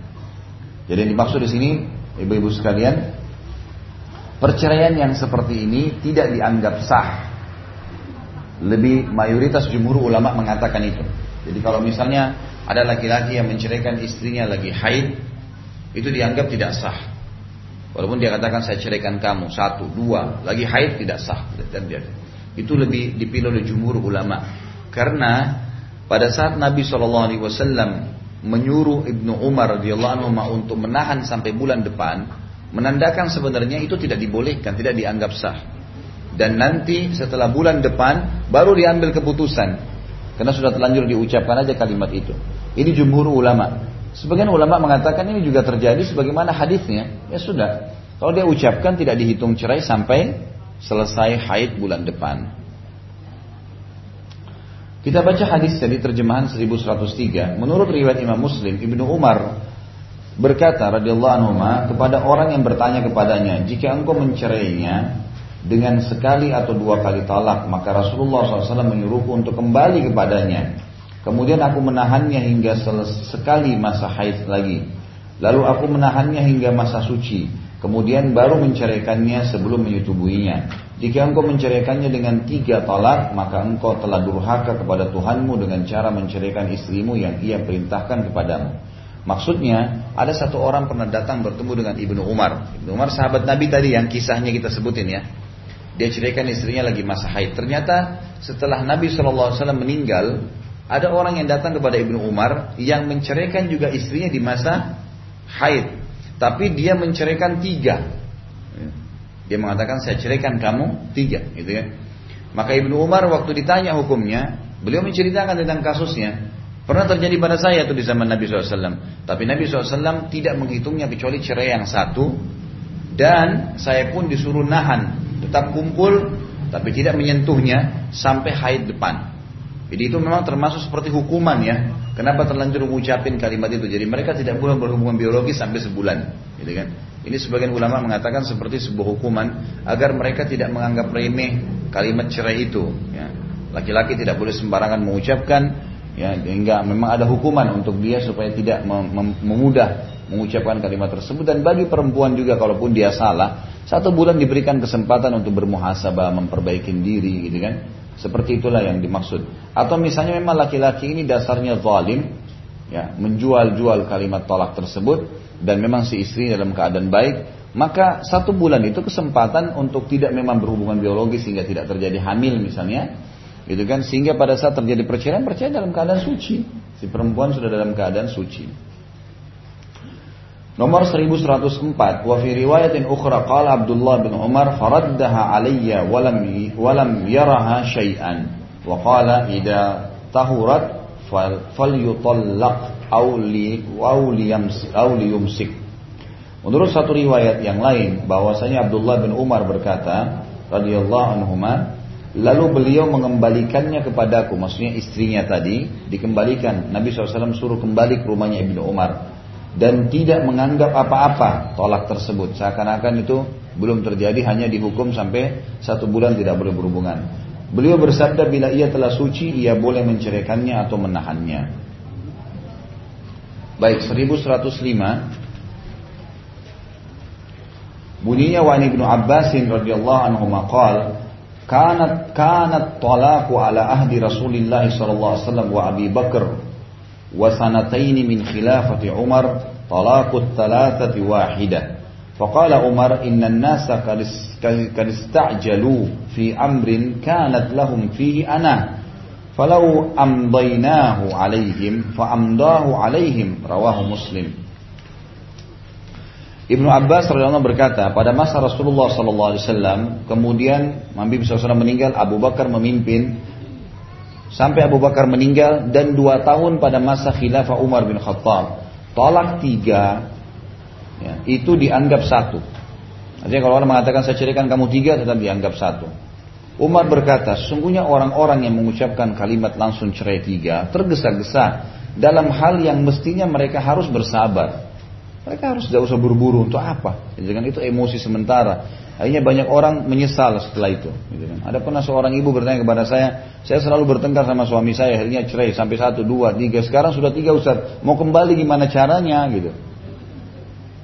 A: Jadi yang dimaksud di sini, ibu-ibu sekalian, perceraian yang seperti ini tidak dianggap sah. Lebih mayoritas jumhur ulama mengatakan itu. Jadi kalau misalnya ada laki-laki yang menceraikan istrinya lagi haid, itu dianggap tidak sah. Walaupun dia katakan saya ceraikan kamu satu, dua, lagi haid tidak sah dan dia itu lebih dipilih oleh jumhur ulama karena pada saat Nabi Shallallahu Alaihi Wasallam menyuruh ibnu Umar radhiyallahu anhu untuk menahan sampai bulan depan, menandakan sebenarnya itu tidak dibolehkan, tidak dianggap sah. Dan nanti setelah bulan depan baru diambil keputusan, karena sudah terlanjur diucapkan aja kalimat itu. Ini jumhur ulama. Sebagian ulama mengatakan ini juga terjadi sebagaimana hadisnya. Ya sudah. Kalau dia ucapkan tidak dihitung cerai sampai selesai haid bulan depan. Kita baca hadis dari terjemahan 1103. Menurut riwayat Imam Muslim, Ibnu Umar berkata radhiyallahu anhu kepada orang yang bertanya kepadanya, jika engkau mencerainya dengan sekali atau dua kali talak, maka Rasulullah SAW menyuruhku untuk kembali kepadanya Kemudian aku menahannya hingga sekali masa haid lagi. Lalu aku menahannya hingga masa suci. Kemudian baru menceraikannya sebelum menyetubuhinya. Jika engkau menceraikannya dengan tiga talak, maka engkau telah durhaka kepada Tuhanmu dengan cara menceraikan istrimu yang ia perintahkan kepadamu. Maksudnya, ada satu orang pernah datang bertemu dengan Ibnu Umar. Ibnu Umar sahabat Nabi tadi yang kisahnya kita sebutin ya. Dia ceraikan istrinya lagi masa haid. Ternyata setelah Nabi SAW meninggal, ada orang yang datang kepada Ibnu Umar yang menceraikan juga istrinya di masa haid. Tapi dia menceraikan tiga. Dia mengatakan saya ceraikan kamu tiga. Gitu ya. Maka Ibnu Umar waktu ditanya hukumnya, beliau menceritakan tentang kasusnya. Pernah terjadi pada saya itu di zaman Nabi SAW. Tapi Nabi SAW tidak menghitungnya kecuali cerai yang satu. Dan saya pun disuruh nahan. Tetap kumpul, tapi tidak menyentuhnya sampai haid depan. Jadi itu memang termasuk seperti hukuman ya. Kenapa terlanjur mengucapin kalimat itu? Jadi mereka tidak boleh berhubungan biologi sampai sebulan, gitu kan? Ini sebagian ulama mengatakan seperti sebuah hukuman agar mereka tidak menganggap remeh kalimat cerai itu. Ya. Laki-laki tidak boleh sembarangan mengucapkan, ya, hingga memang ada hukuman untuk dia supaya tidak mem mem memudah mengucapkan kalimat tersebut. Dan bagi perempuan juga kalaupun dia salah, satu bulan diberikan kesempatan untuk bermuhasabah, memperbaiki diri, gitu kan? Seperti itulah yang dimaksud. Atau misalnya memang laki-laki ini dasarnya zalim, ya, menjual-jual kalimat tolak tersebut dan memang si istri dalam keadaan baik, maka satu bulan itu kesempatan untuk tidak memang berhubungan biologis sehingga tidak terjadi hamil misalnya, gitu kan? Sehingga pada saat terjadi perceraian, perceraian dalam keadaan suci. Si perempuan sudah dalam keadaan suci. Nomor 1104 wa fi riwayatin ukhra qala Abdullah bin Umar faraddaha alayya wa lam wa lam yaraha syai'an wa qala idza tahurat falyutallaq aw li aw liyamsik aw liyumsik Menurut satu riwayat yang lain bahwasanya Abdullah bin Umar berkata radhiyallahu anhuma lalu beliau mengembalikannya kepadaku maksudnya istrinya tadi dikembalikan. Nabi SAW suruh kembali ke rumahnya Ibnu Umar dan tidak menganggap apa-apa tolak tersebut. Seakan-akan itu belum terjadi hanya dihukum sampai satu bulan tidak boleh berhubungan. Beliau bersabda bila ia telah suci ia boleh menceraikannya atau menahannya baik 1105 bunyinya wa ibnu Abbasin radhiyallahu anhu maqal kanat kanat talaqu ala ahdi Rasulillah sallallahu alaihi wasallam wa Abi Bakar وسنتين من خلافة عمر طلاق الثلاثة واحدة فقال عمر إن الناس قد استعجلوا في أمر كانت لهم فيه أنا Falau amdainahu alaihim faamdahu alaihim rawahu Muslim. Ibnu Abbas radhiyallahu berkata, pada masa Rasulullah sallallahu alaihi wasallam, kemudian Nabi SAW meninggal, Abu Bakar memimpin sampai Abu Bakar meninggal dan dua tahun pada masa khilafah Umar bin Khattab. Tolak tiga ya, itu dianggap satu. Artinya kalau orang mengatakan saya ceritakan kamu tiga tetap dianggap satu. Umar berkata, sesungguhnya orang-orang yang mengucapkan kalimat langsung cerai tiga, tergesa-gesa dalam hal yang mestinya mereka harus bersabar. Mereka harus tidak usah buru-buru untuk apa? Gitu kan itu emosi sementara. Akhirnya banyak orang menyesal setelah itu. Gitu kan. Ada pernah seorang ibu bertanya kepada saya, saya selalu bertengkar sama suami saya, akhirnya cerai sampai satu, dua, tiga. Sekarang sudah tiga Ustaz, mau kembali gimana caranya gitu.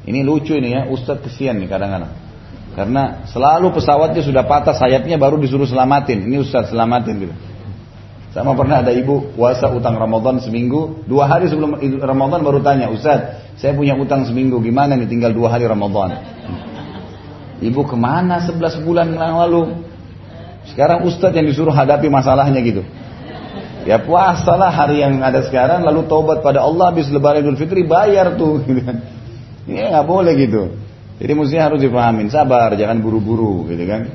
A: Ini lucu ini ya, Ustaz kesian nih kadang-kadang. Karena selalu pesawatnya sudah patah sayapnya baru disuruh selamatin. Ini Ustaz selamatin gitu. Sama pernah ada ibu puasa utang Ramadan seminggu, dua hari sebelum Ramadan baru tanya, Ustaz, saya punya utang seminggu, gimana nih tinggal dua hari Ramadan? Ibu ke mana sebelas bulan yang lalu? Sekarang Ustaz yang disuruh hadapi masalahnya gitu. Ya puasalah hari yang ada sekarang, lalu taubat pada Allah habis lebaran Idul Fitri bayar tuh. Gitu kan. Ini nggak boleh gitu. Jadi mestinya harus dipahamin, sabar, jangan buru-buru, gitu kan.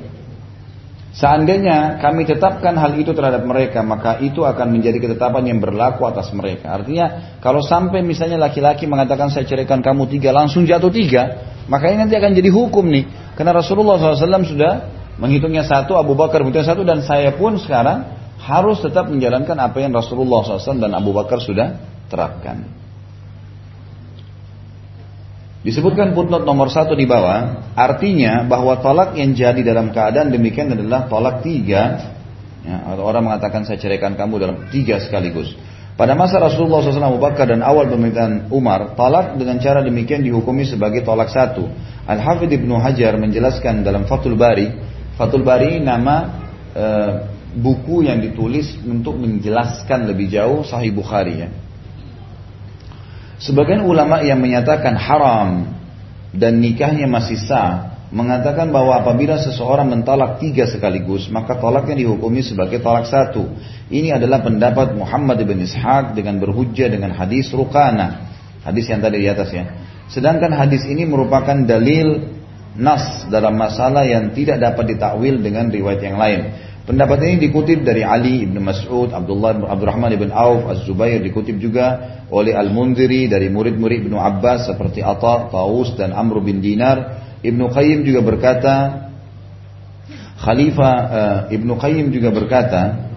A: Seandainya kami tetapkan hal itu terhadap mereka, maka itu akan menjadi ketetapan yang berlaku atas mereka. Artinya, kalau sampai misalnya laki-laki mengatakan saya ceraikan kamu tiga, langsung jatuh tiga, maka ini nanti akan jadi hukum nih. Karena Rasulullah SAW sudah menghitungnya satu, Abu Bakar menghitungnya satu, dan saya pun sekarang harus tetap menjalankan apa yang Rasulullah SAW dan Abu Bakar sudah terapkan. Disebutkan footnote nomor satu di bawah, artinya bahwa tolak yang jadi dalam keadaan demikian adalah tolak tiga. Ya, orang mengatakan saya ceraikan kamu dalam tiga sekaligus. Pada masa Rasulullah SAW Abu Bakar dan awal pemerintahan Umar, tolak dengan cara demikian dihukumi sebagai tolak satu. Al-Hafidh Ibnu Hajar menjelaskan dalam Fathul Bari, Fathul Bari nama e, buku yang ditulis untuk menjelaskan lebih jauh Sahih Bukhari ya. Sebagian ulama yang menyatakan haram dan nikahnya masih sah mengatakan bahwa apabila seseorang mentalak tiga sekaligus maka tolaknya dihukumi sebagai tolak satu. Ini adalah pendapat Muhammad bin Ishaq dengan berhujjah dengan hadis Rukana. Hadis yang tadi di atas ya. Sedangkan hadis ini merupakan dalil nas dalam masalah yang tidak dapat ditakwil dengan riwayat yang lain. Pendapat ini dikutip dari Ali ibn Mas'ud, Abdullah Abdurrahman ibn Auf, Az-Zubair dikutip juga oleh Al-Mundiri dari murid-murid Ibnu Abbas seperti Atta, Taus dan Amr bin Dinar. Ibnu Qayyim juga berkata, Khalifah uh, Ibnu Qayyim juga berkata,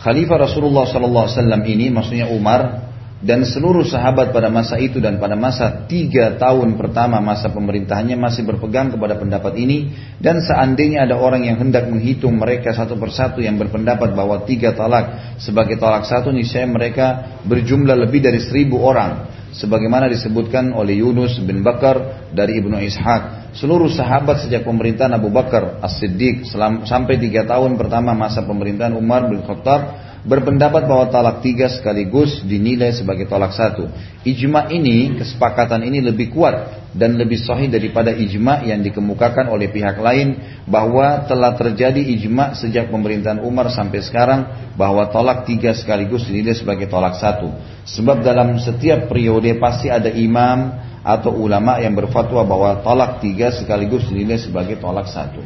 A: Khalifah Rasulullah sallallahu alaihi wasallam ini maksudnya Umar dan seluruh sahabat pada masa itu dan pada masa tiga tahun pertama masa pemerintahannya masih berpegang kepada pendapat ini. Dan seandainya ada orang yang hendak menghitung mereka satu persatu yang berpendapat bahwa tiga talak sebagai talak satu niscaya mereka berjumlah lebih dari seribu orang. Sebagaimana disebutkan oleh Yunus bin Bakar dari Ibnu Ishaq. Seluruh sahabat sejak pemerintahan Abu Bakar As-Siddiq sampai tiga tahun pertama masa pemerintahan Umar bin Khattab berpendapat bahwa talak tiga sekaligus dinilai sebagai talak satu. Ijma ini, kesepakatan ini lebih kuat dan lebih sahih daripada ijma yang dikemukakan oleh pihak lain bahwa telah terjadi ijma sejak pemerintahan Umar sampai sekarang bahwa talak tiga sekaligus dinilai sebagai talak satu. Sebab dalam setiap periode pasti ada imam atau ulama yang berfatwa bahwa talak tiga sekaligus dinilai sebagai talak satu.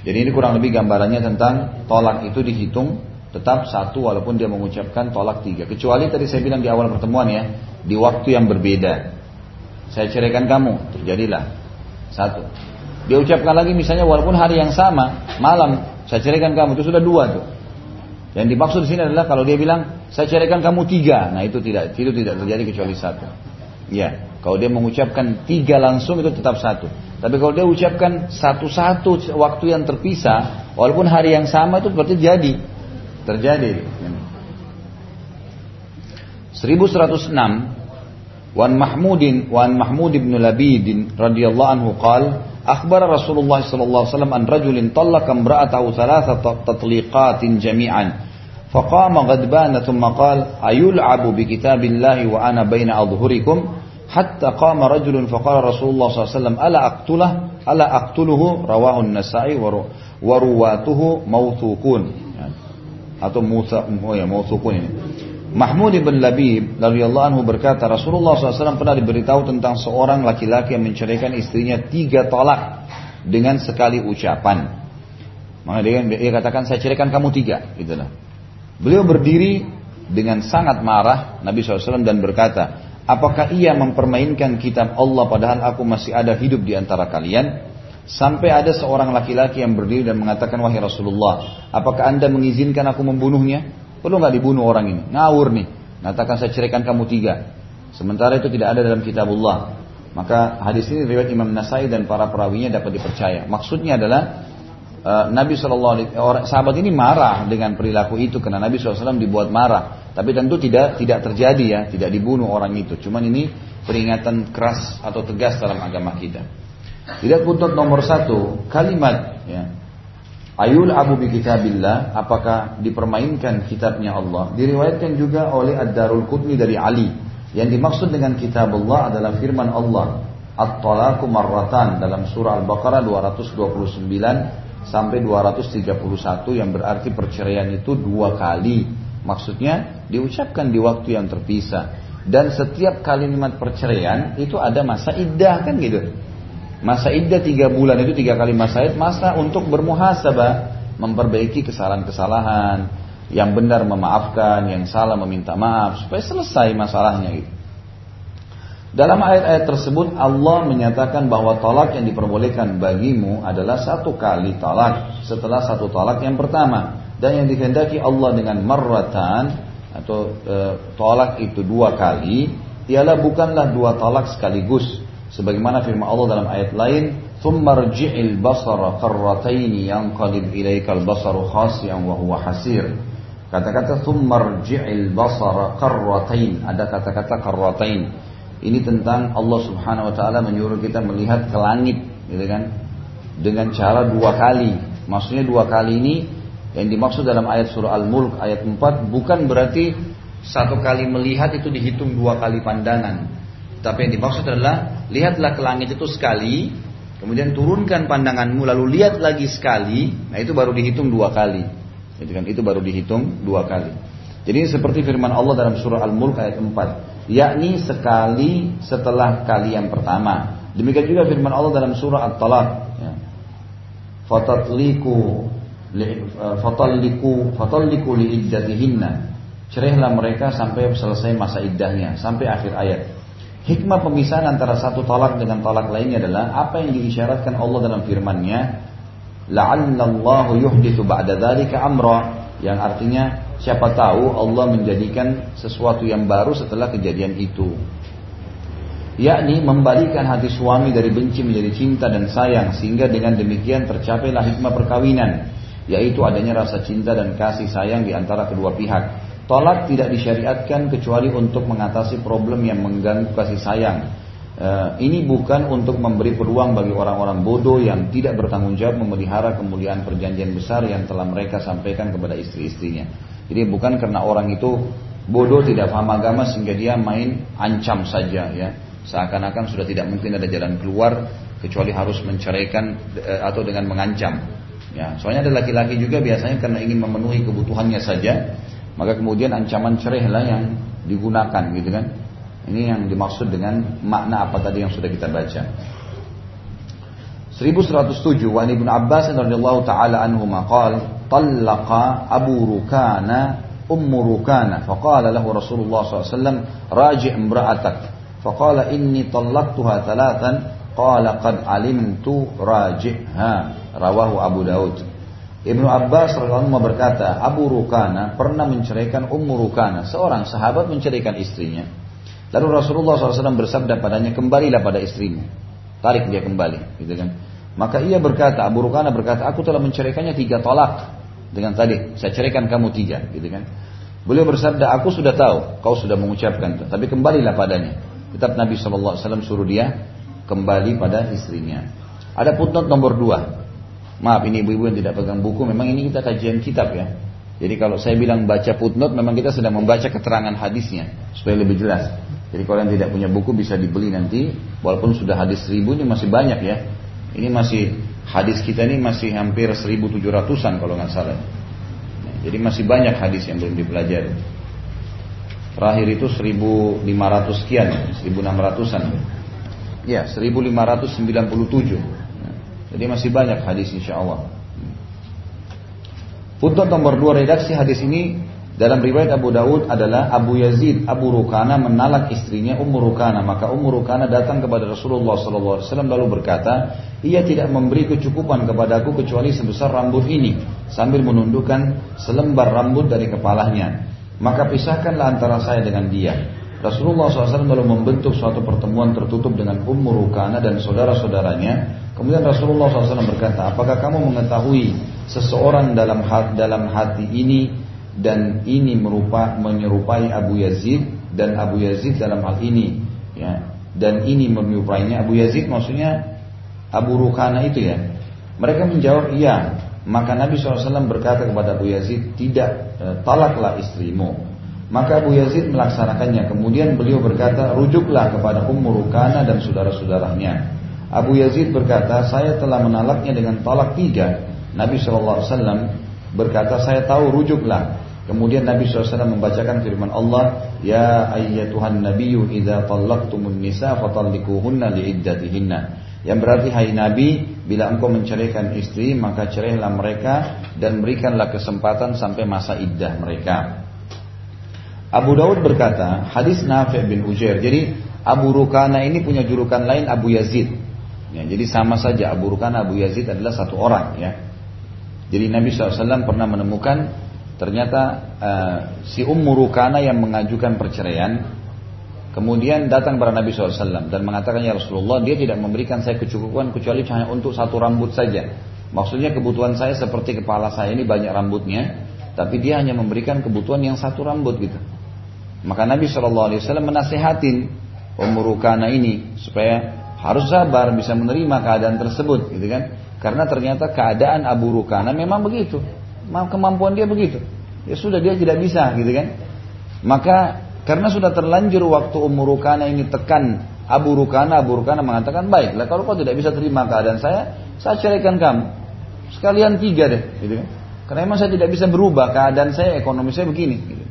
A: Jadi ini kurang lebih gambarannya tentang tolak itu dihitung tetap satu walaupun dia mengucapkan tolak tiga. Kecuali tadi saya bilang di awal pertemuan ya, di waktu yang berbeda. Saya ceraikan kamu, terjadilah satu. Dia ucapkan lagi misalnya walaupun hari yang sama, malam, saya ceraikan kamu, itu sudah dua tuh. Yang dimaksud di sini adalah kalau dia bilang saya ceraikan kamu tiga, nah itu tidak itu tidak terjadi kecuali satu. Ya, kalau dia mengucapkan tiga langsung itu tetap satu. Tapi kalau dia ucapkan satu-satu waktu yang terpisah, walaupun hari yang sama itu berarti jadi terjadi. 1106 Wan Mahmudin Wan Mahmud bin Labid radhiyallahu anhu qala akhbara Rasulullah sallallahu alaihi wasallam an rajulin talaqa imra'atahu thalatha tatliqatin jami'an فقام غضبان ثم قال أيلعب بكتاب الله وأنا بين أظهركم حتى قام رجل فقال رسول الله صلى الله عليه وسلم ألا أقتله ألا أقتله رواه النسائي ورواته موثوقون atau Musa oh ya Mausukun ini. Mahmud bin Labib radhiyallahu anhu berkata Rasulullah SAW pernah diberitahu tentang seorang laki-laki yang menceraikan istrinya tiga tolak dengan sekali ucapan. Maka dia, dia katakan saya ceraikan kamu tiga, gitulah. Beliau berdiri dengan sangat marah Nabi SAW dan berkata, apakah ia mempermainkan kitab Allah padahal aku masih ada hidup di antara kalian? Sampai ada seorang laki-laki yang berdiri dan mengatakan, wahai Rasulullah, apakah anda mengizinkan aku membunuhnya? Perlu nggak dibunuh orang ini? Ngawur nih. Katakan saya ceraikan kamu tiga. Sementara itu tidak ada dalam kitabullah. Maka hadis ini riwayat Imam Nasai dan para perawinya dapat dipercaya. Maksudnya adalah uh, Nabi Shallallahu Alaihi sahabat ini marah dengan perilaku itu karena Nabi SAW dibuat marah. Tapi tentu tidak tidak terjadi ya, tidak dibunuh orang itu. Cuman ini peringatan keras atau tegas dalam agama kita. Tidak putut nomor satu kalimat ya, Ayul abu bi kitabillah apakah dipermainkan kitabnya Allah? Diriwayatkan juga oleh Ad-Darul Qutni dari Ali. Yang dimaksud dengan kitab Allah adalah firman Allah At-Talaqu marratan dalam surah Al-Baqarah 229 sampai 231 yang berarti perceraian itu dua kali. Maksudnya diucapkan di waktu yang terpisah. Dan setiap kalimat perceraian itu ada masa iddah kan gitu Masa iddah tiga bulan itu tiga kali masa id, masa untuk bermuhasabah, memperbaiki kesalahan-kesalahan, yang benar memaafkan, yang salah meminta maaf, supaya selesai masalahnya gitu. Dalam ayat-ayat tersebut Allah menyatakan bahwa tolak yang diperbolehkan bagimu adalah satu kali tolak setelah satu tolak yang pertama dan yang dikehendaki Allah dengan marratan atau e, tolak itu dua kali ialah bukanlah dua tolak sekaligus Sebagaimana firman Allah dalam ayat lain. Kata-kata ada kata-kata. Ini tentang Allah Subhanahu wa taala menyuruh kita melihat ke langit, gitu kan? Dengan cara dua kali. Maksudnya dua kali ini yang dimaksud dalam ayat surah Al-Mulk ayat 4 bukan berarti satu kali melihat itu dihitung dua kali pandangan. Tapi yang dimaksud adalah lihatlah ke langit itu sekali, kemudian turunkan pandanganmu lalu lihat lagi sekali, nah itu baru dihitung dua kali. Itu kan itu baru dihitung dua kali. Jadi seperti firman Allah dalam surah Al-Mulk ayat 4, yakni sekali setelah kali yang pertama. Demikian juga firman Allah dalam surah At-Talaq, ya. Fatatliku fatalliku fatalliku li iddatihinna. Cerehlah mereka sampai selesai masa iddahnya, sampai akhir ayat. Hikmah pemisahan antara satu talak dengan talak lainnya adalah apa yang diisyaratkan Allah dalam firman-Nya, la'allallahu yuhditsu ba'da dzalika amra, yang artinya siapa tahu Allah menjadikan sesuatu yang baru setelah kejadian itu. Yakni membalikan hati suami dari benci menjadi cinta dan sayang sehingga dengan demikian tercapailah hikmah perkawinan, yaitu adanya rasa cinta dan kasih sayang di antara kedua pihak Tolak tidak disyariatkan kecuali untuk mengatasi problem yang mengganggu kasih sayang. Uh, ini bukan untuk memberi peluang bagi orang-orang bodoh yang tidak bertanggung jawab memelihara kemuliaan perjanjian besar yang telah mereka sampaikan kepada istri-istrinya. Jadi bukan karena orang itu bodoh tidak paham agama sehingga dia main ancam saja ya. Seakan-akan sudah tidak mungkin ada jalan keluar kecuali harus menceraikan uh, atau dengan mengancam. Ya, soalnya ada laki-laki juga biasanya karena ingin memenuhi kebutuhannya saja, maka kemudian ancaman cerai lah yang digunakan gitu kan. Ini yang dimaksud dengan makna apa tadi yang sudah kita baca. 1107 wa Ibnu Abbas radhiyallahu taala anhu maqal talaqa Abu Rukana Ummu Rukana. Faqala lahu Rasulullah SAW raji' imra'atak. Faqala inni talaqtuha thalathan. Qala qad alimtu raji'ha. Rawahu Abu Daud Ibnu Abbas radhiyallahu berkata, Abu Rukana pernah menceraikan Ummu Rukana, seorang sahabat menceraikan istrinya. Lalu Rasulullah SAW bersabda padanya, kembalilah pada istrimu. Tarik dia kembali, gitu kan. Maka ia berkata, Abu Rukana berkata, aku telah menceraikannya tiga tolak. Dengan tadi, saya ceraikan kamu tiga, gitu kan. Beliau bersabda, aku sudah tahu, kau sudah mengucapkan. Tapi kembalilah padanya. Tetap Nabi SAW suruh dia kembali pada istrinya. Ada putnot nomor dua. Maaf ini ibu-ibu yang tidak pegang buku, memang ini kita kajian kitab ya. Jadi kalau saya bilang baca footnote, memang kita sedang membaca keterangan hadisnya supaya lebih jelas. Jadi kalau yang tidak punya buku bisa dibeli nanti, walaupun sudah hadis seribu ini masih banyak ya. Ini masih hadis kita ini masih hampir 1700-an kalau nggak salah. Jadi masih banyak hadis yang belum dipelajari. Terakhir itu 1500 sekian, 1600-an. Ya, 1597. Jadi masih banyak hadis insya Allah. Untuk nomor dua redaksi hadis ini dalam riwayat Abu Daud adalah Abu Yazid Abu Rukana menalak istrinya Ummu Rukana maka Ummu Rukana datang kepada Rasulullah SAW lalu berkata ia tidak memberi kecukupan kepadaku kecuali sebesar rambut ini sambil menundukkan selembar rambut dari kepalanya maka pisahkanlah antara saya dengan dia Rasulullah SAW lalu membentuk suatu pertemuan tertutup dengan Ummu Rukana dan saudara-saudaranya. Kemudian Rasulullah SAW berkata, apakah kamu mengetahui seseorang dalam hati, dalam hati ini dan ini merupa menyerupai Abu Yazid dan Abu Yazid dalam hal ini? Ya. Dan ini menyerupainya Abu Yazid maksudnya Abu Rukana itu ya. Mereka menjawab iya. Maka Nabi SAW berkata kepada Abu Yazid tidak e, talaklah istrimu. Maka Abu Yazid melaksanakannya. Kemudian beliau berkata, rujuklah kepada Ummu Rukana dan saudara-saudaranya. Abu Yazid berkata, saya telah menalaknya dengan talak tiga. Nabi SAW berkata, saya tahu rujuklah. Kemudian Nabi SAW membacakan firman Allah, Ya ayyatuhan nabiyyu idza talaqtumun nisa fatallikuhunna liiddatihinna. Yang berarti hai Nabi, bila engkau menceraikan istri, maka cerailah mereka dan berikanlah kesempatan sampai masa iddah mereka. Abu Daud berkata, hadis Nafi' bin Ujair. Jadi Abu Rukana ini punya julukan lain Abu Yazid. Ya, jadi sama saja Abu Rukana Abu Yazid adalah satu orang ya. Jadi Nabi SAW pernah menemukan ternyata uh, si Ummu Rukana yang mengajukan perceraian kemudian datang kepada Nabi SAW dan mengatakan ya Rasulullah dia tidak memberikan saya kecukupan kecuali hanya untuk satu rambut saja. Maksudnya kebutuhan saya seperti kepala saya ini banyak rambutnya, tapi dia hanya memberikan kebutuhan yang satu rambut gitu. Maka Nabi SAW menasehatin Umurukana ini supaya harus sabar bisa menerima keadaan tersebut gitu kan? Karena ternyata keadaan Abu Rukana memang begitu. Kemampuan dia begitu. Ya sudah dia tidak bisa gitu kan? Maka karena sudah terlanjur waktu Umurukana ini tekan Abu Rukana Abu Rukana mengatakan baiklah kalau kau tidak bisa terima keadaan saya saya ceraikan kamu. Sekalian tiga deh gitu kan? Karena memang saya tidak bisa berubah keadaan saya ekonomi saya begini gitu.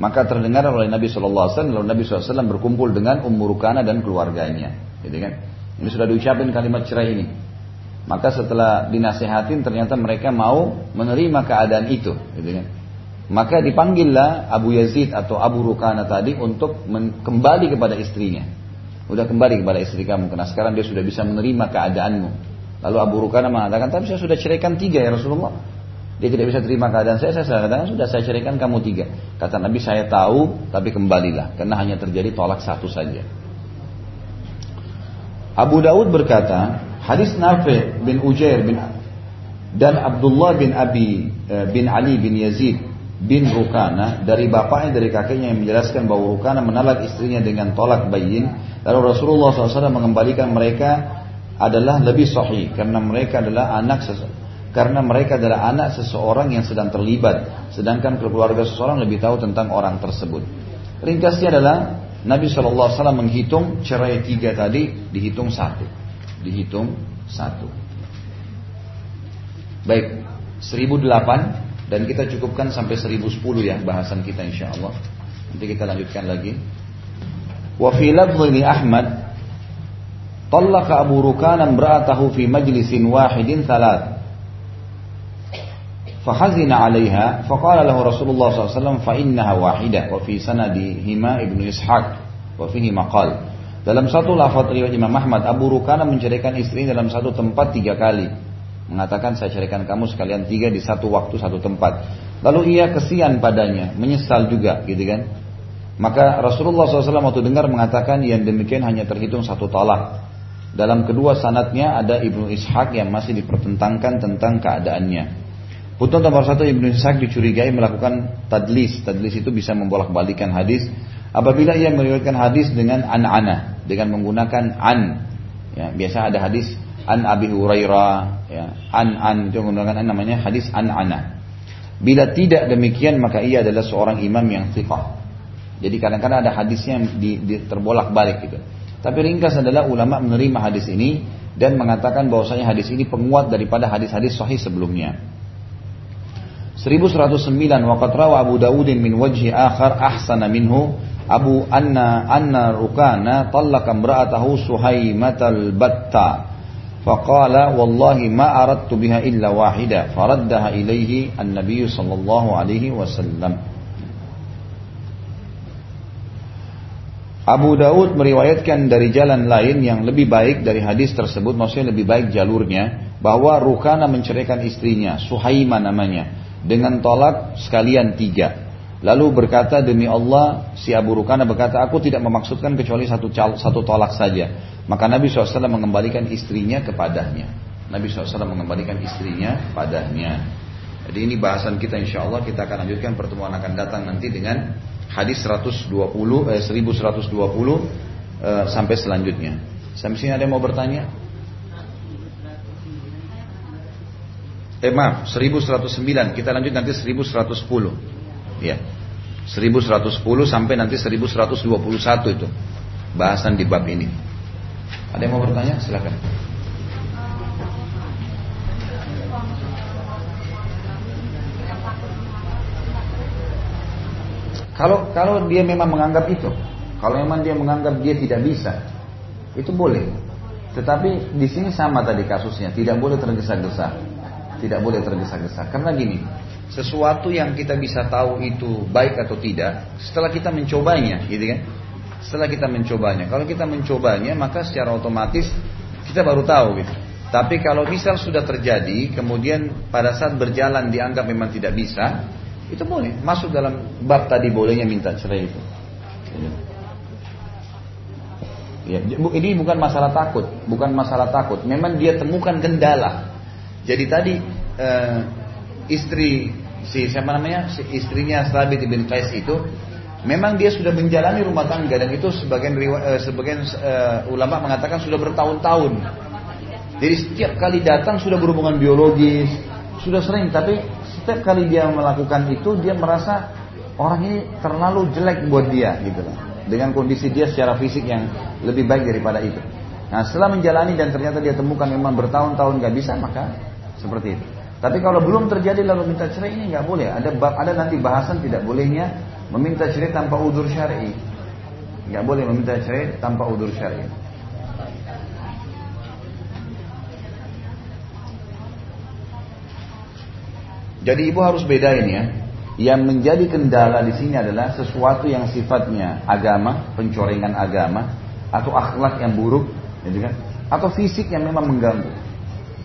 A: Maka terdengar oleh Nabi SAW, lalu Nabi SAW berkumpul dengan Ummu Rukana dan keluarganya. Gitu kan? Ini sudah diucapin kalimat cerai ini. Maka setelah dinasehatin ternyata mereka mau menerima keadaan itu. Gitu kan? Maka dipanggillah Abu Yazid atau Abu Rukana tadi untuk kembali kepada istrinya. Udah kembali kepada istri kamu karena sekarang dia sudah bisa menerima keadaanmu. Lalu Abu Rukana mengatakan, tapi saya sudah ceraikan tiga ya Rasulullah. Dia tidak bisa terima keadaan saya, saya katakan sudah saya ceraikan kamu tiga. Kata Nabi saya tahu, tapi kembalilah, karena hanya terjadi tolak satu saja. Abu Daud berkata, hadis Nafi bin Ujair bin dan Abdullah bin Abi eh, bin Ali bin Yazid bin Rukana dari bapaknya dari kakeknya yang menjelaskan bahwa Rukana menalak istrinya dengan tolak bayin lalu Rasulullah SAW mengembalikan mereka adalah lebih sahih karena mereka adalah anak karena mereka adalah anak seseorang yang sedang terlibat, sedangkan keluarga seseorang lebih tahu tentang orang tersebut. Ringkasnya adalah Nabi SAW menghitung cerai tiga tadi dihitung satu, dihitung satu. Baik, 1008 dan kita cukupkan sampai 1010 ya bahasan kita insya Allah. Nanti kita lanjutkan lagi. Wa fi Ahmad طلق أبو ركان امرأته في مجلس واحد ثلاث فحزن عليها فقال له رسول الله صلى الله عليه وسلم فإنها واحدة وفي سندهما ابن إسحاق وفيه مقال dalam satu lafaz riwayat Imam Ahmad Abu Rukana menceraikan istrinya dalam satu tempat tiga kali mengatakan saya ceraikan kamu sekalian tiga di satu waktu satu tempat lalu ia kesian padanya menyesal juga gitu kan maka Rasulullah SAW waktu dengar mengatakan yang demikian hanya terhitung satu talak dalam kedua sanatnya ada Ibnu Ishaq yang masih dipertentangkan tentang keadaannya Putusan nomor satu Ibnu Ishaq dicurigai melakukan tadlis. Tadlis itu bisa membolak-balikan hadis. Apabila ia meriwayatkan hadis dengan an-ana, dengan menggunakan an. Ya, biasa ada hadis an Abi Hurairah, ya, an an itu menggunakan an namanya hadis an-ana. Bila tidak demikian maka ia adalah seorang imam yang thiqah. Jadi kadang-kadang ada hadisnya di, di, terbolak-balik gitu. Tapi ringkas adalah ulama menerima hadis ini dan mengatakan bahwasanya hadis ini penguat daripada hadis-hadis sahih sebelumnya. 1109 waqad rawa Abu Dawud min wajhi akhar ahsana minhu. Abu anna anna rukana talaqa imra'atahu Suhaimatal batta. Faqala wallahi ma aradtu biha illa wahida. Faraddaha ilaihi an-nabiy sallallahu alaihi wasallam Abu Daud meriwayatkan dari jalan lain yang lebih baik dari hadis tersebut, maksudnya lebih baik jalurnya, bahwa Rukana menceraikan istrinya, Suhaima namanya, dengan tolak sekalian tiga. Lalu berkata demi Allah si Abu Rukana berkata aku tidak memaksudkan kecuali satu satu tolak saja. Maka Nabi SAW mengembalikan istrinya kepadanya. Nabi SAW mengembalikan istrinya padanya. Jadi ini bahasan kita insya Allah kita akan lanjutkan pertemuan akan datang nanti dengan hadis 120 eh, 1120 eh, sampai selanjutnya. Sampai sini ada yang mau bertanya? Eh maaf, 1109. Kita lanjut nanti 1110. Ya. 1110 sampai nanti 1121 itu bahasan di bab ini. Ada yang mau bertanya? Silakan. Kalau kalau dia memang menganggap itu, kalau memang dia menganggap dia tidak bisa, itu boleh. Tetapi di sini sama tadi kasusnya, tidak boleh tergesa-gesa. Tidak boleh tergesa-gesa. Karena gini, sesuatu yang kita bisa tahu itu baik atau tidak setelah kita mencobanya, gitu kan? Setelah kita mencobanya. Kalau kita mencobanya, maka secara otomatis kita baru tahu gitu. Tapi kalau misal sudah terjadi, kemudian pada saat berjalan dianggap memang tidak bisa, itu boleh masuk dalam bab tadi bolehnya minta cerai itu. Ya, ini bukan masalah takut, bukan masalah takut. Memang dia temukan kendala. Jadi tadi eh, istri si siapa namanya si istrinya Sabit bin Qais itu memang dia sudah menjalani rumah tangga dan itu sebagian uh, sebagian uh, ulama mengatakan sudah bertahun-tahun. Jadi setiap kali datang sudah berhubungan biologis, sudah sering tapi setiap kali dia melakukan itu dia merasa orang ini terlalu jelek buat dia gitu loh. Dengan kondisi dia secara fisik yang lebih baik daripada itu. Nah setelah menjalani dan ternyata dia temukan memang bertahun-tahun gak bisa maka seperti itu. Tapi kalau belum terjadi lalu minta cerai ini nggak boleh. Ada ada nanti bahasan tidak bolehnya meminta cerai tanpa udur syar'i. Nggak boleh meminta cerai tanpa udur syar'i. Jadi ibu harus bedain ya. Yang menjadi kendala di sini adalah sesuatu yang sifatnya agama, pencorengan agama, atau akhlak yang buruk, gitu kan? Atau fisik yang memang mengganggu.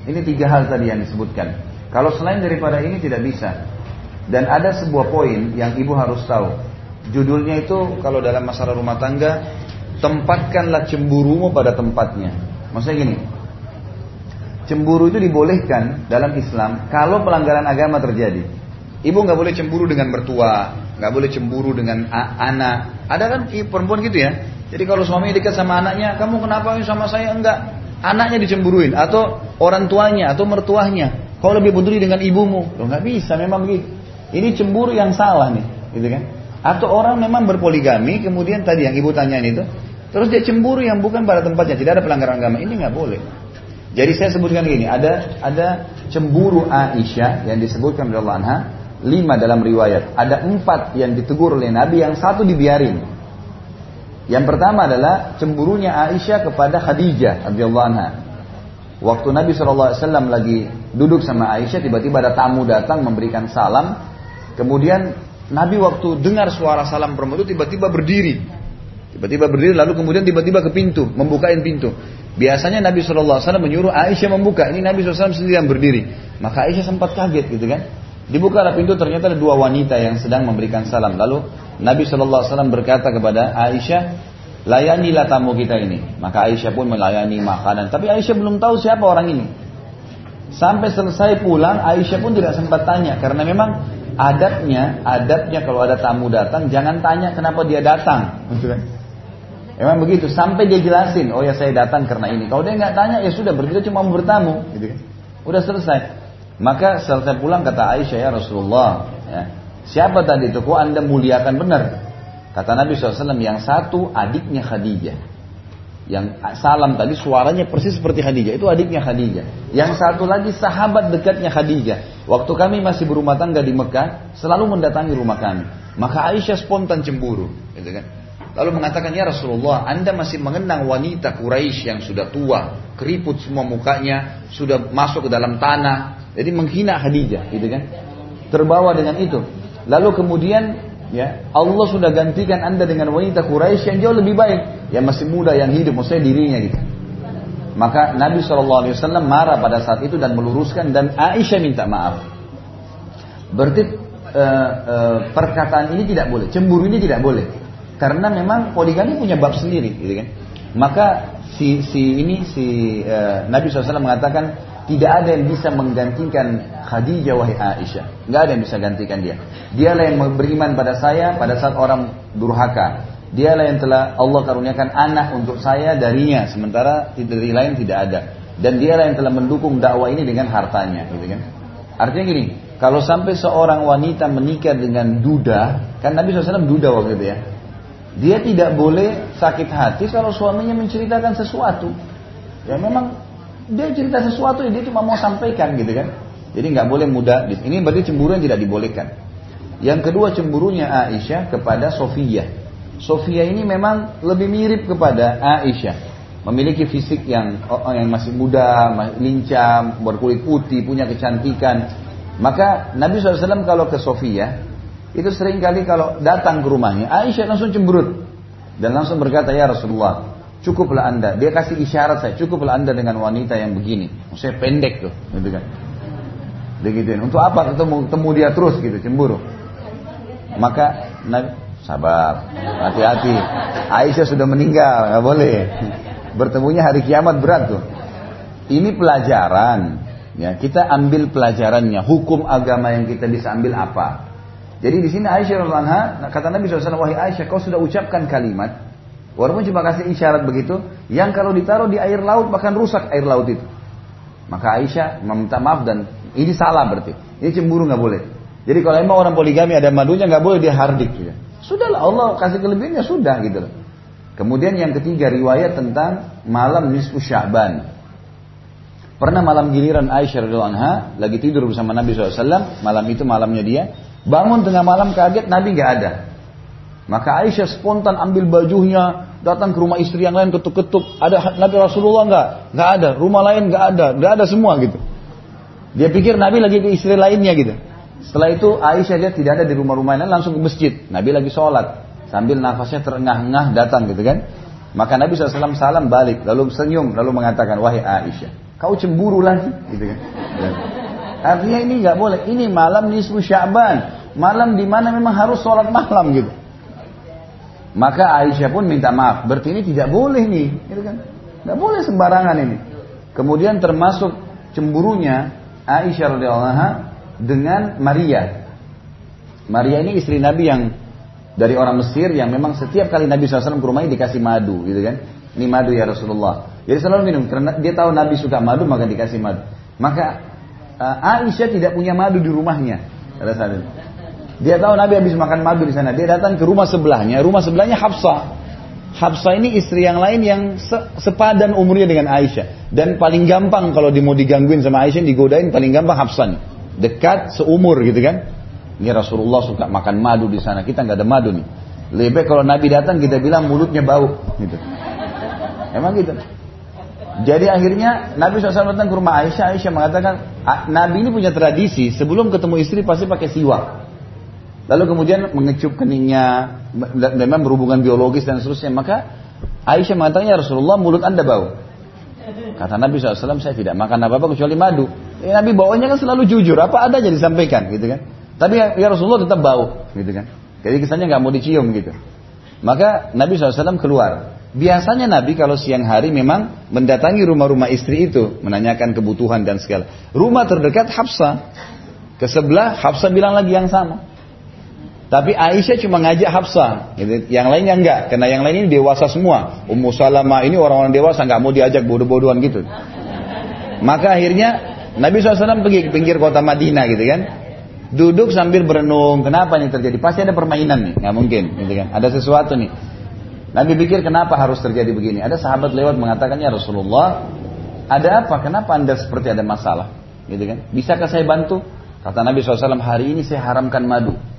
A: Ini tiga hal tadi yang disebutkan. Kalau selain daripada ini tidak bisa. Dan ada sebuah poin yang ibu harus tahu. Judulnya itu kalau dalam masalah rumah tangga, tempatkanlah cemburumu pada tempatnya. Maksudnya gini, cemburu itu dibolehkan dalam Islam kalau pelanggaran agama terjadi. Ibu nggak boleh cemburu dengan mertua, nggak boleh cemburu dengan anak. Ada kan perempuan gitu ya. Jadi kalau suami dekat sama anaknya, kamu kenapa sama saya enggak? Anaknya dicemburuin atau orang tuanya atau mertuanya. Kau lebih peduli dengan ibumu. Loh nggak bisa, memang begitu. Ini cemburu yang salah nih, gitu kan? Atau orang memang berpoligami, kemudian tadi yang ibu tanyain itu, terus dia cemburu yang bukan pada tempatnya, tidak ada pelanggaran agama. Ini nggak boleh. Jadi saya sebutkan gini, ada ada cemburu Aisyah yang disebutkan oleh Allah Anha, lima dalam riwayat. Ada empat yang ditegur oleh Nabi, yang satu dibiarin. Yang pertama adalah cemburunya Aisyah kepada Khadijah radhiyallahu anha. Waktu Nabi SAW lagi duduk sama Aisyah, tiba-tiba ada tamu datang memberikan salam. Kemudian Nabi waktu dengar suara salam perempuan itu tiba-tiba berdiri. Tiba-tiba berdiri lalu kemudian tiba-tiba ke pintu, membukain pintu. Biasanya Nabi SAW menyuruh Aisyah membuka. Ini Nabi SAW sendiri yang berdiri. Maka Aisyah sempat kaget gitu kan. Dibuka pintu ternyata ada dua wanita yang sedang memberikan salam. Lalu Nabi SAW berkata kepada Aisyah, layanilah tamu kita ini. Maka Aisyah pun melayani makanan. Tapi Aisyah belum tahu siapa orang ini. Sampai selesai pulang, Aisyah pun tidak sempat tanya. Karena memang adatnya, adatnya kalau ada tamu datang, jangan tanya kenapa dia datang. Gitu kan? Emang begitu, sampai dia jelasin, oh ya saya datang karena ini. Kalau dia nggak tanya, ya sudah, berarti cuma mau bertamu. Gitu kan? Udah selesai. Maka selesai pulang kata Aisyah ya Rasulullah, ya, siapa tadi itu? Kok anda muliakan benar? Kata Nabi SAW, yang satu adiknya Khadijah. Yang salam tadi suaranya persis seperti Khadijah. Itu adiknya Khadijah. Yang satu lagi sahabat dekatnya Khadijah. Waktu kami masih berumah tangga di Mekah, selalu mendatangi rumah kami. Maka Aisyah spontan cemburu. Gitu kan? Lalu mengatakan, Ya Rasulullah, Anda masih mengenang wanita Quraisy yang sudah tua, keriput semua mukanya, sudah masuk ke dalam tanah. Jadi menghina Khadijah, gitu kan? Terbawa dengan itu. Lalu kemudian ya Allah sudah gantikan anda dengan wanita Quraisy yang jauh lebih baik yang masih muda yang hidup maksudnya dirinya gitu maka Nabi SAW marah pada saat itu dan meluruskan dan Aisyah minta maaf berarti uh, uh, perkataan ini tidak boleh, cemburu ini tidak boleh. Karena memang poligami punya bab sendiri, gitu kan. Maka si si ini si uh, Nabi SAW mengatakan tidak ada yang bisa menggantikan Khadijah wahai Aisyah. Nggak ada yang bisa gantikan dia. Dialah yang beriman pada saya pada saat orang durhaka. Dialah yang telah Allah karuniakan anak untuk saya darinya, sementara dari lain tidak ada. Dan dialah yang telah mendukung dakwah ini dengan hartanya, gitu kan? Artinya gini, kalau sampai seorang wanita menikah dengan duda, kan Nabi SAW duda waktu itu ya. Dia tidak boleh sakit hati kalau suaminya menceritakan sesuatu. Ya memang dia cerita sesuatu yang dia cuma mau sampaikan gitu kan. Jadi nggak boleh mudah. Ini berarti cemburu yang tidak dibolehkan. Yang kedua cemburunya Aisyah kepada Sofia. Sofia ini memang lebih mirip kepada Aisyah. Memiliki fisik yang oh, yang masih muda, lincah, berkulit putih, punya kecantikan. Maka Nabi SAW kalau ke Sofia, itu sering kali kalau datang ke rumahnya, Aisyah langsung cemberut. Dan langsung berkata, ya Rasulullah, Cukuplah anda. Dia kasih isyarat saya. Cukuplah anda dengan wanita yang begini. Maksudnya pendek tuh. Gitu kan. Begituin. Untuk apa ketemu temu dia terus gitu. Cemburu. Maka Nabi sabar. Hati-hati. Aisyah sudah meninggal. nggak boleh. Bertemunya hari kiamat berat tuh. Ini pelajaran. Ya, kita ambil pelajarannya. Hukum agama yang kita bisa ambil apa? Jadi di sini Aisyah radhiallahu kata Nabi SAW, wahai Aisyah, kau sudah ucapkan kalimat Walaupun cuma kasih isyarat begitu, yang kalau ditaruh di air laut bahkan rusak air laut itu. Maka Aisyah meminta maaf dan ini salah berarti. Ini cemburu nggak boleh. Jadi kalau emang orang poligami ada madunya nggak boleh dia hardik. Ya. Sudahlah Allah kasih kelebihannya sudah gitu Kemudian yang ketiga riwayat tentang malam nisfu Sya'ban. Pernah malam giliran Aisyah radhiyallahu anha lagi tidur bersama Nabi SAW, malam itu malamnya dia, bangun tengah malam kaget Nabi nggak ada. Maka Aisyah spontan ambil bajunya, datang ke rumah istri yang lain ketuk-ketuk. Ada Nabi Rasulullah enggak? Enggak ada. Rumah lain enggak ada. Enggak ada semua gitu. Dia pikir Nabi lagi ke istri lainnya gitu. Setelah itu Aisyah dia tidak ada di rumah-rumah lain langsung ke masjid. Nabi lagi sholat. Sambil nafasnya terengah-engah datang gitu kan. Maka Nabi SAW salam balik. Lalu senyum. Lalu mengatakan, wahai Aisyah. Kau cemburu lagi. Gitu kan. Artinya ini nggak boleh. Ini malam nisfu Sya'ban. Malam di mana memang harus sholat malam gitu. Maka Aisyah pun minta maaf. Berarti ini tidak boleh nih, gitu kan? Tidak boleh sembarangan ini. Kemudian termasuk cemburunya Aisyah radhiyallahu dengan Maria. Maria ini istri Nabi yang dari orang Mesir yang memang setiap kali Nabi SAW ke rumahnya dikasih madu, gitu kan? Ini madu ya Rasulullah. Jadi selalu minum karena dia tahu Nabi suka madu maka dikasih madu. Maka uh, Aisyah tidak punya madu di rumahnya pada. Dia tahu Nabi habis makan madu di sana. Dia datang ke rumah sebelahnya. Rumah sebelahnya Hafsah. Hafsah ini istri yang lain yang se sepadan umurnya dengan Aisyah. Dan paling gampang kalau mau digangguin sama Aisyah, digodain paling gampang Hafsah nih. Dekat seumur gitu kan. Ini Rasulullah suka makan madu di sana. Kita nggak ada madu nih. Lebih kalau Nabi datang kita bilang mulutnya bau. Gitu. Emang gitu. Jadi akhirnya Nabi SAW datang ke rumah Aisyah. Aisyah mengatakan, Nabi ini punya tradisi sebelum ketemu istri pasti pakai siwak. Lalu kemudian mengecup keningnya, memang berhubungan biologis dan seterusnya. Maka Aisyah mengatakan, ya Rasulullah mulut anda bau. Kata Nabi SAW, saya tidak makan apa-apa kecuali madu. Ya, Nabi baunya kan selalu jujur, apa ada aja disampaikan gitu kan. Tapi ya, ya Rasulullah tetap bau gitu kan. Jadi kesannya nggak mau dicium gitu. Maka Nabi SAW keluar. Biasanya Nabi kalau siang hari memang mendatangi rumah-rumah istri itu. Menanyakan kebutuhan dan segala. Rumah terdekat Hafsah. Ke sebelah bilang lagi yang sama. Tapi Aisyah cuma ngajak Hafsah, gitu. yang lainnya enggak, karena yang lain ini dewasa semua. Ummu Salamah ini orang-orang dewasa nggak mau diajak bodoh-bodohan gitu. Maka akhirnya Nabi SAW pergi ke pinggir kota Madinah gitu kan, duduk sambil berenung. Kenapa ini terjadi? Pasti ada permainan nih, nggak mungkin, gitu kan? Ada sesuatu nih. Nabi pikir kenapa harus terjadi begini? Ada sahabat lewat mengatakan ya Rasulullah, ada apa? Kenapa anda seperti ada masalah? Gitu kan? Bisakah saya bantu? Kata Nabi SAW, hari ini saya haramkan madu.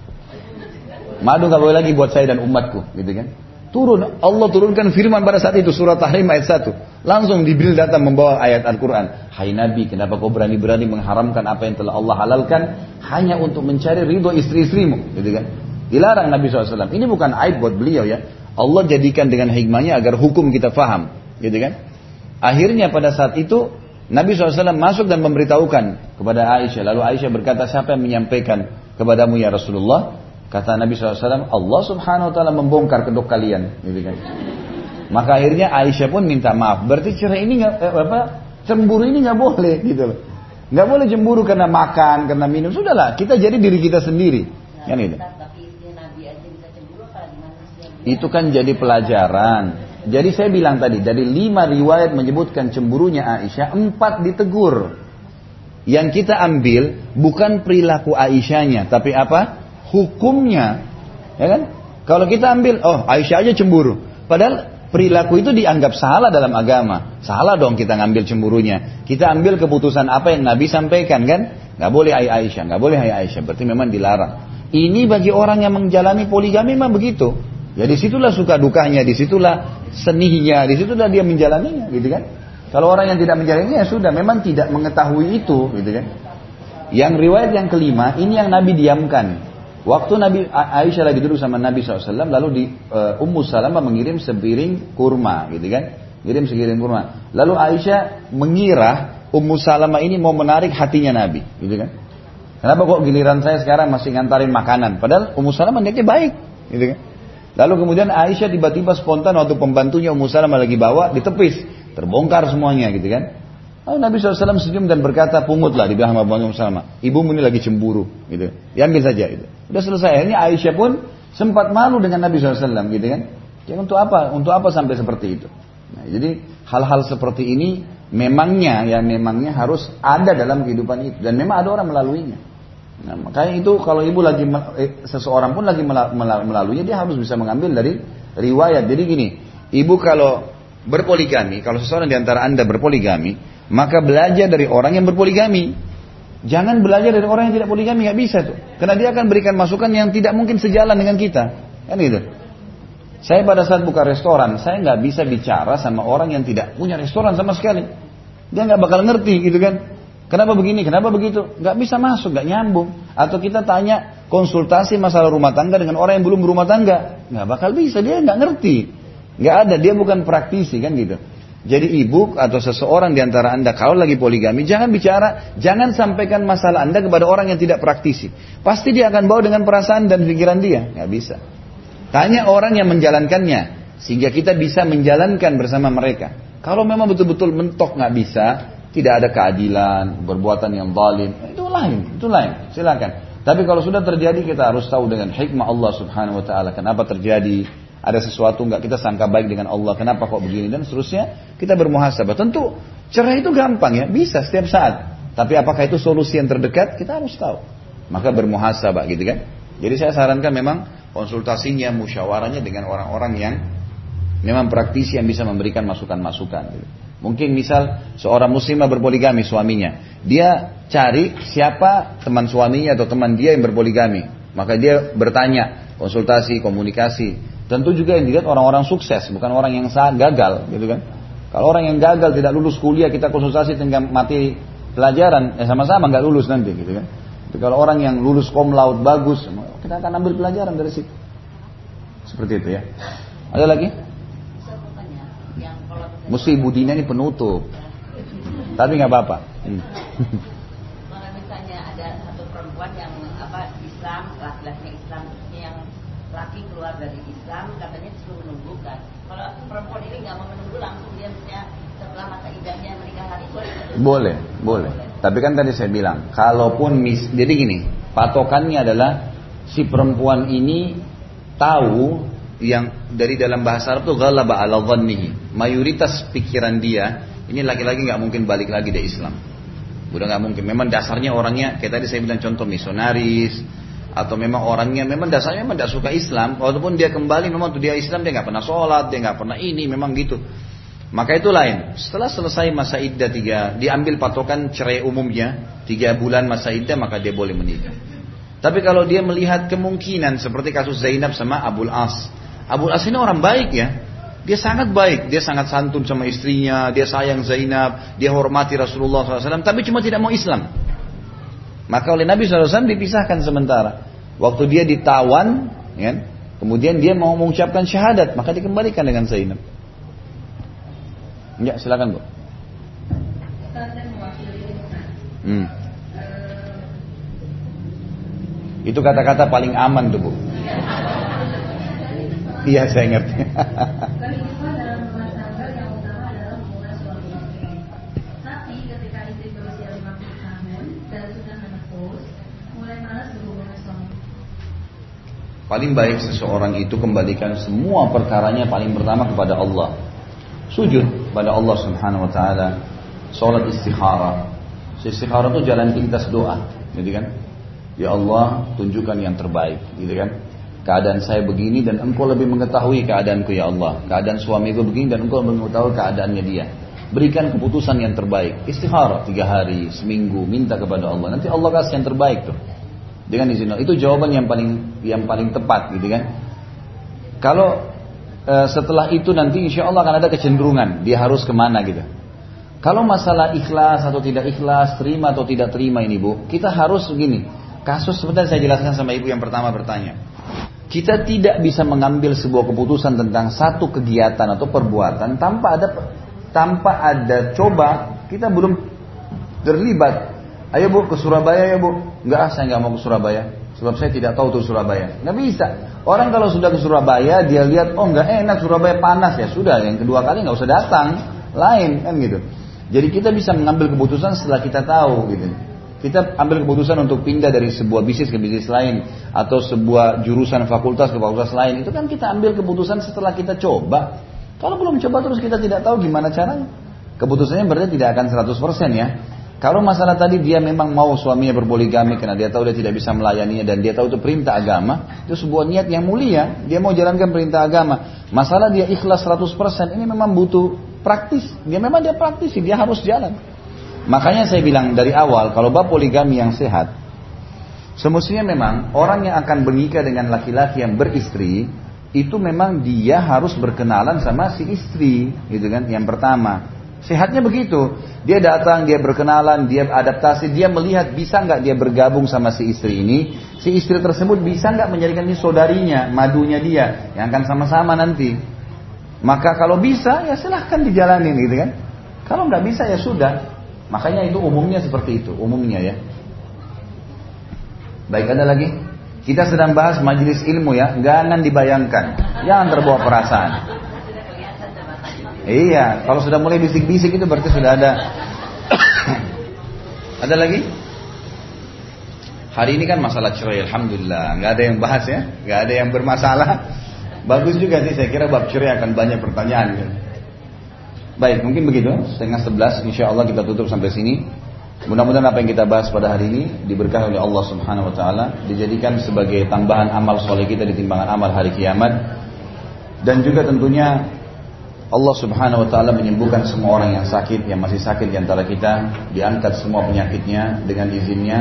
A: Madu nggak boleh lagi buat saya dan umatku, gitu kan? Turun, Allah turunkan firman pada saat itu surat Tahrim ayat 1. Langsung Jibril datang membawa ayat Al-Quran. Hai Nabi, kenapa kau berani-berani mengharamkan apa yang telah Allah halalkan hanya untuk mencari ridho istri-istrimu, gitu kan? Dilarang Nabi SAW. Ini bukan aib buat beliau ya. Allah jadikan dengan hikmahnya agar hukum kita faham, gitu kan? Akhirnya pada saat itu Nabi SAW masuk dan memberitahukan kepada Aisyah. Lalu Aisyah berkata, siapa yang menyampaikan kepadamu ya Rasulullah? Kata Nabi SAW, Allah subhanahu wa ta'ala membongkar kedok kalian. Gitu kan. Maka akhirnya Aisyah pun minta maaf. Berarti cerai ini nggak eh, apa? Cemburu ini nggak boleh gitu loh. Nggak boleh cemburu karena makan, karena minum. Sudahlah, kita jadi diri kita sendiri. Nah, kan itu. Itu kan jadi pelajaran. Jadi saya bilang tadi, dari lima riwayat menyebutkan cemburunya Aisyah, empat ditegur. Yang kita ambil bukan perilaku Aisyahnya, tapi apa? Hukumnya. Ya kan? Kalau kita ambil, oh Aisyah aja cemburu. Padahal perilaku itu dianggap salah dalam agama. Salah dong kita ngambil cemburunya. Kita ambil keputusan apa yang Nabi sampaikan kan? Gak boleh ayah Aisyah, gak boleh ayah Aisyah. Berarti memang dilarang. Ini bagi orang yang menjalani poligami memang begitu. Ya di situlah suka dukanya, di situlah seninya, di situlah dia menjalaninya, gitu kan? Kalau orang yang tidak menjalaninya ya sudah, memang tidak mengetahui itu, gitu kan? Yang riwayat yang kelima, ini yang Nabi diamkan. Waktu Nabi Aisyah lagi duduk sama Nabi SAW, lalu di uh, Ummu Salamah mengirim sepiring kurma, gitu kan? Ngirim sepiring kurma. Lalu Aisyah mengira Ummu Salamah ini mau menarik hatinya Nabi, gitu kan? Kenapa kok giliran saya sekarang masih ngantarin makanan? Padahal Ummu Salamah niatnya baik, gitu kan? Lalu kemudian Aisyah tiba-tiba spontan waktu pembantunya Ummu Salamah lagi bawa ditepis, terbongkar semuanya gitu kan. Lalu Nabi SAW senyum dan berkata, pungutlah di belakang Ummu Salamah. Ibumu ini lagi cemburu, gitu. Diambil saja, gitu. Udah selesai. Ini Aisyah pun sempat malu dengan Nabi SAW, gitu kan. Ya untuk apa? Untuk apa sampai seperti itu? Nah, jadi hal-hal seperti ini memangnya ya memangnya harus ada dalam kehidupan itu dan memang ada orang melaluinya. Nah, makanya itu kalau ibu lagi eh, seseorang pun lagi melaluinya dia harus bisa mengambil dari riwayat. Jadi gini, ibu kalau berpoligami, kalau seseorang di antara anda berpoligami, maka belajar dari orang yang berpoligami. Jangan belajar dari orang yang tidak poligami, nggak bisa tuh. Karena dia akan berikan masukan yang tidak mungkin sejalan dengan kita, kan gitu. Saya pada saat buka restoran, saya nggak bisa bicara sama orang yang tidak punya restoran sama sekali. Dia nggak bakal ngerti gitu kan. Kenapa begini, kenapa begitu? Gak bisa masuk, gak nyambung. Atau kita tanya konsultasi masalah rumah tangga dengan orang yang belum berumah tangga. Gak bakal bisa, dia gak ngerti. Gak ada, dia bukan praktisi kan gitu. Jadi ibu atau seseorang di antara anda kalau lagi poligami jangan bicara, jangan sampaikan masalah anda kepada orang yang tidak praktisi. Pasti dia akan bawa dengan perasaan dan pikiran dia, nggak bisa. Tanya orang yang menjalankannya sehingga kita bisa menjalankan bersama mereka. Kalau memang betul-betul mentok nggak bisa, tidak ada keadilan, perbuatan yang zalim, itu lain, itu lain. Silakan. Tapi kalau sudah terjadi kita harus tahu dengan hikmah Allah Subhanahu wa taala kenapa terjadi, ada sesuatu nggak kita sangka baik dengan Allah, kenapa kok begini dan seterusnya, kita bermuhasabah. Tentu cerai itu gampang ya, bisa setiap saat. Tapi apakah itu solusi yang terdekat? Kita harus tahu. Maka bermuhasabah gitu kan. Jadi saya sarankan memang konsultasinya, musyawarahnya dengan orang-orang yang memang praktisi yang bisa memberikan masukan-masukan. Gitu. Mungkin misal seorang muslimah berpoligami suaminya. Dia cari siapa teman suaminya atau teman dia yang berpoligami. Maka dia bertanya, konsultasi, komunikasi. Tentu juga yang dilihat orang-orang sukses, bukan orang yang gagal, gitu kan? Kalau orang yang gagal tidak lulus kuliah, kita konsultasi tentang mati pelajaran, ya sama-sama nggak lulus nanti, gitu kan? Tapi kalau orang yang lulus kom laut bagus, kita akan ambil pelajaran dari situ. Seperti itu ya. Ada lagi? Mesti Ibu Dina ini penutup. Tapi nggak apa-apa. Hmm.
B: Ada satu perempuan yang apa Islam, laki-laki Islam, yang laki keluar dari Islam, katanya disuruh menunggu kan. Kalau perempuan ini nggak mau menunggu langsung dia punya setelah masa idahnya menikah hari boleh?
A: Boleh, boleh. Tapi kan tadi saya bilang, kalaupun mis, jadi gini, patokannya adalah si perempuan ini tahu yang dari dalam bahasa Arab itu ghalaba ala dhannihi. Mayoritas pikiran dia, ini laki-laki nggak mungkin balik lagi dari Islam. Udah nggak mungkin. Memang dasarnya orangnya, kayak tadi saya bilang contoh misionaris, atau memang orangnya memang dasarnya memang tidak suka Islam. Walaupun dia kembali memang tuh dia Islam dia nggak pernah sholat, dia nggak pernah ini, memang gitu. Maka itu lain. Setelah selesai masa iddah tiga, diambil patokan cerai umumnya tiga bulan masa iddah maka dia boleh menikah. Tapi kalau dia melihat kemungkinan seperti kasus Zainab sama Abul As, Abu As ini orang baik ya. Dia sangat baik, dia sangat santun sama istrinya, dia sayang Zainab, dia hormati Rasulullah SAW, tapi cuma tidak mau Islam. Maka oleh Nabi SAW dipisahkan sementara. Waktu dia ditawan, ya, kemudian dia mau mengucapkan syahadat, maka dikembalikan dengan Zainab. Ya, silakan bu. Hmm. Itu kata-kata paling aman tuh bu. Iya saya ngerti. Paling baik seseorang itu kembalikan semua perkaranya paling pertama kepada Allah. Sujud pada Allah Subhanahu wa taala. Salat istikharah. Istikharah itu jalan pintas doa, gitu kan? Ya Allah, tunjukkan yang terbaik, gitu kan? Keadaan saya begini dan engkau lebih mengetahui keadaanku ya Allah. Keadaan suamiku begini dan engkau mengetahui keadaannya dia. Berikan keputusan yang terbaik. Istikharah tiga hari, seminggu, minta kepada Allah. Nanti Allah kasih yang terbaik tuh dengan izin Allah. Itu jawaban yang paling yang paling tepat gitu kan. Kalau e, setelah itu nanti insya Allah akan ada kecenderungan dia harus ke mana gitu. Kalau masalah ikhlas atau tidak ikhlas, terima atau tidak terima ini bu, kita harus begini. Kasus sebentar saya jelaskan sama ibu yang pertama bertanya. Kita tidak bisa mengambil sebuah keputusan tentang satu kegiatan atau perbuatan tanpa ada tanpa ada coba kita belum terlibat Ayo bu ke Surabaya ya bu. Enggak, saya nggak mau ke Surabaya. Sebab saya tidak tahu tuh Surabaya. Nggak bisa. Orang kalau sudah ke Surabaya dia lihat oh nggak enak Surabaya panas ya sudah. Yang kedua kali nggak usah datang. Lain kan gitu. Jadi kita bisa mengambil keputusan setelah kita tahu gitu. Kita ambil keputusan untuk pindah dari sebuah bisnis ke bisnis lain atau sebuah jurusan fakultas ke fakultas lain itu kan kita ambil keputusan setelah kita coba. Kalau belum coba terus kita tidak tahu gimana caranya. Keputusannya berarti tidak akan 100% ya. Kalau masalah tadi dia memang mau suaminya berpoligami karena dia tahu dia tidak bisa melayaninya dan dia tahu itu perintah agama, itu sebuah niat yang mulia, dia mau jalankan perintah agama. Masalah dia ikhlas 100% ini memang butuh praktis. Dia memang dia praktis, dia harus jalan. Makanya saya bilang dari awal kalau bab poligami yang sehat, semestinya memang orang yang akan bernikah dengan laki-laki yang beristri itu memang dia harus berkenalan sama si istri, gitu kan? Yang pertama. Sehatnya begitu. Dia datang, dia berkenalan, dia adaptasi, dia melihat bisa nggak dia bergabung sama si istri ini. Si istri tersebut bisa nggak menjadikan ini saudarinya, madunya dia, yang akan sama-sama nanti. Maka kalau bisa, ya silahkan dijalanin gitu kan. Kalau nggak bisa ya sudah. Makanya itu umumnya seperti itu, umumnya ya. Baik ada lagi? Kita sedang bahas majelis ilmu ya, jangan dibayangkan, jangan terbawa perasaan. Iya, kalau sudah mulai bisik-bisik itu berarti sudah ada. ada lagi? Hari ini kan masalah cerai, alhamdulillah, nggak ada yang bahas ya, nggak ada yang bermasalah. Bagus juga sih, saya kira bab cerai akan banyak pertanyaan. Ya. Baik, mungkin begitu. Setengah sebelas, insya Allah kita tutup sampai sini. Mudah-mudahan apa yang kita bahas pada hari ini diberkahi oleh Allah Subhanahu Wa Taala, dijadikan sebagai tambahan amal soleh kita di timbangan amal hari kiamat, dan juga tentunya Allah subhanahu wa ta'ala menyembuhkan semua orang yang sakit, yang masih sakit di antara kita, diangkat semua penyakitnya dengan izinnya,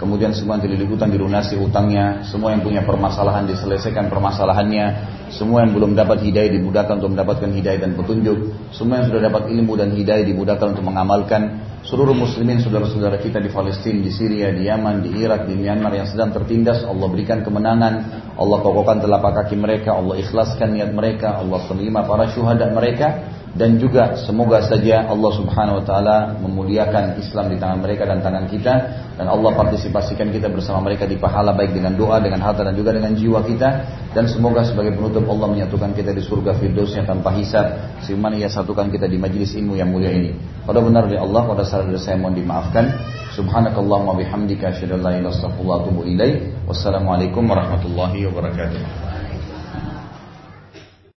A: kemudian semua yang terlilit utang dilunasi utangnya, semua yang punya permasalahan diselesaikan permasalahannya, semua yang belum dapat hidayah dimudahkan untuk mendapatkan hidayah dan petunjuk, semua yang sudah dapat ilmu dan hidayah dimudahkan untuk mengamalkan, seluruh muslimin saudara-saudara kita di Palestina, di Syria, di Yaman, di Irak, di Myanmar yang sedang tertindas, Allah berikan kemenangan, Allah kokohkan telapak kaki mereka, Allah ikhlaskan niat mereka, Allah terima para syuhada mereka, dan juga semoga saja Allah Subhanahu wa taala memuliakan Islam di tangan mereka dan tangan kita dan Allah partisipasikan kita bersama mereka di pahala baik dengan doa, dengan harta dan juga dengan jiwa kita dan semoga sebagai penutup Allah menyatukan kita di surga firdausnya tanpa hisab sebagaimana ia satukan kita di majlis ilmu yang mulia ini. Pada benar dari Allah, pada salah dari saya mohon dimaafkan. Subhanakallahumma bihamdika asyhadu an la ilaha illa anta astaghfiruka wa atubu ilaik. Wassalamualaikum warahmatullahi wabarakatuh.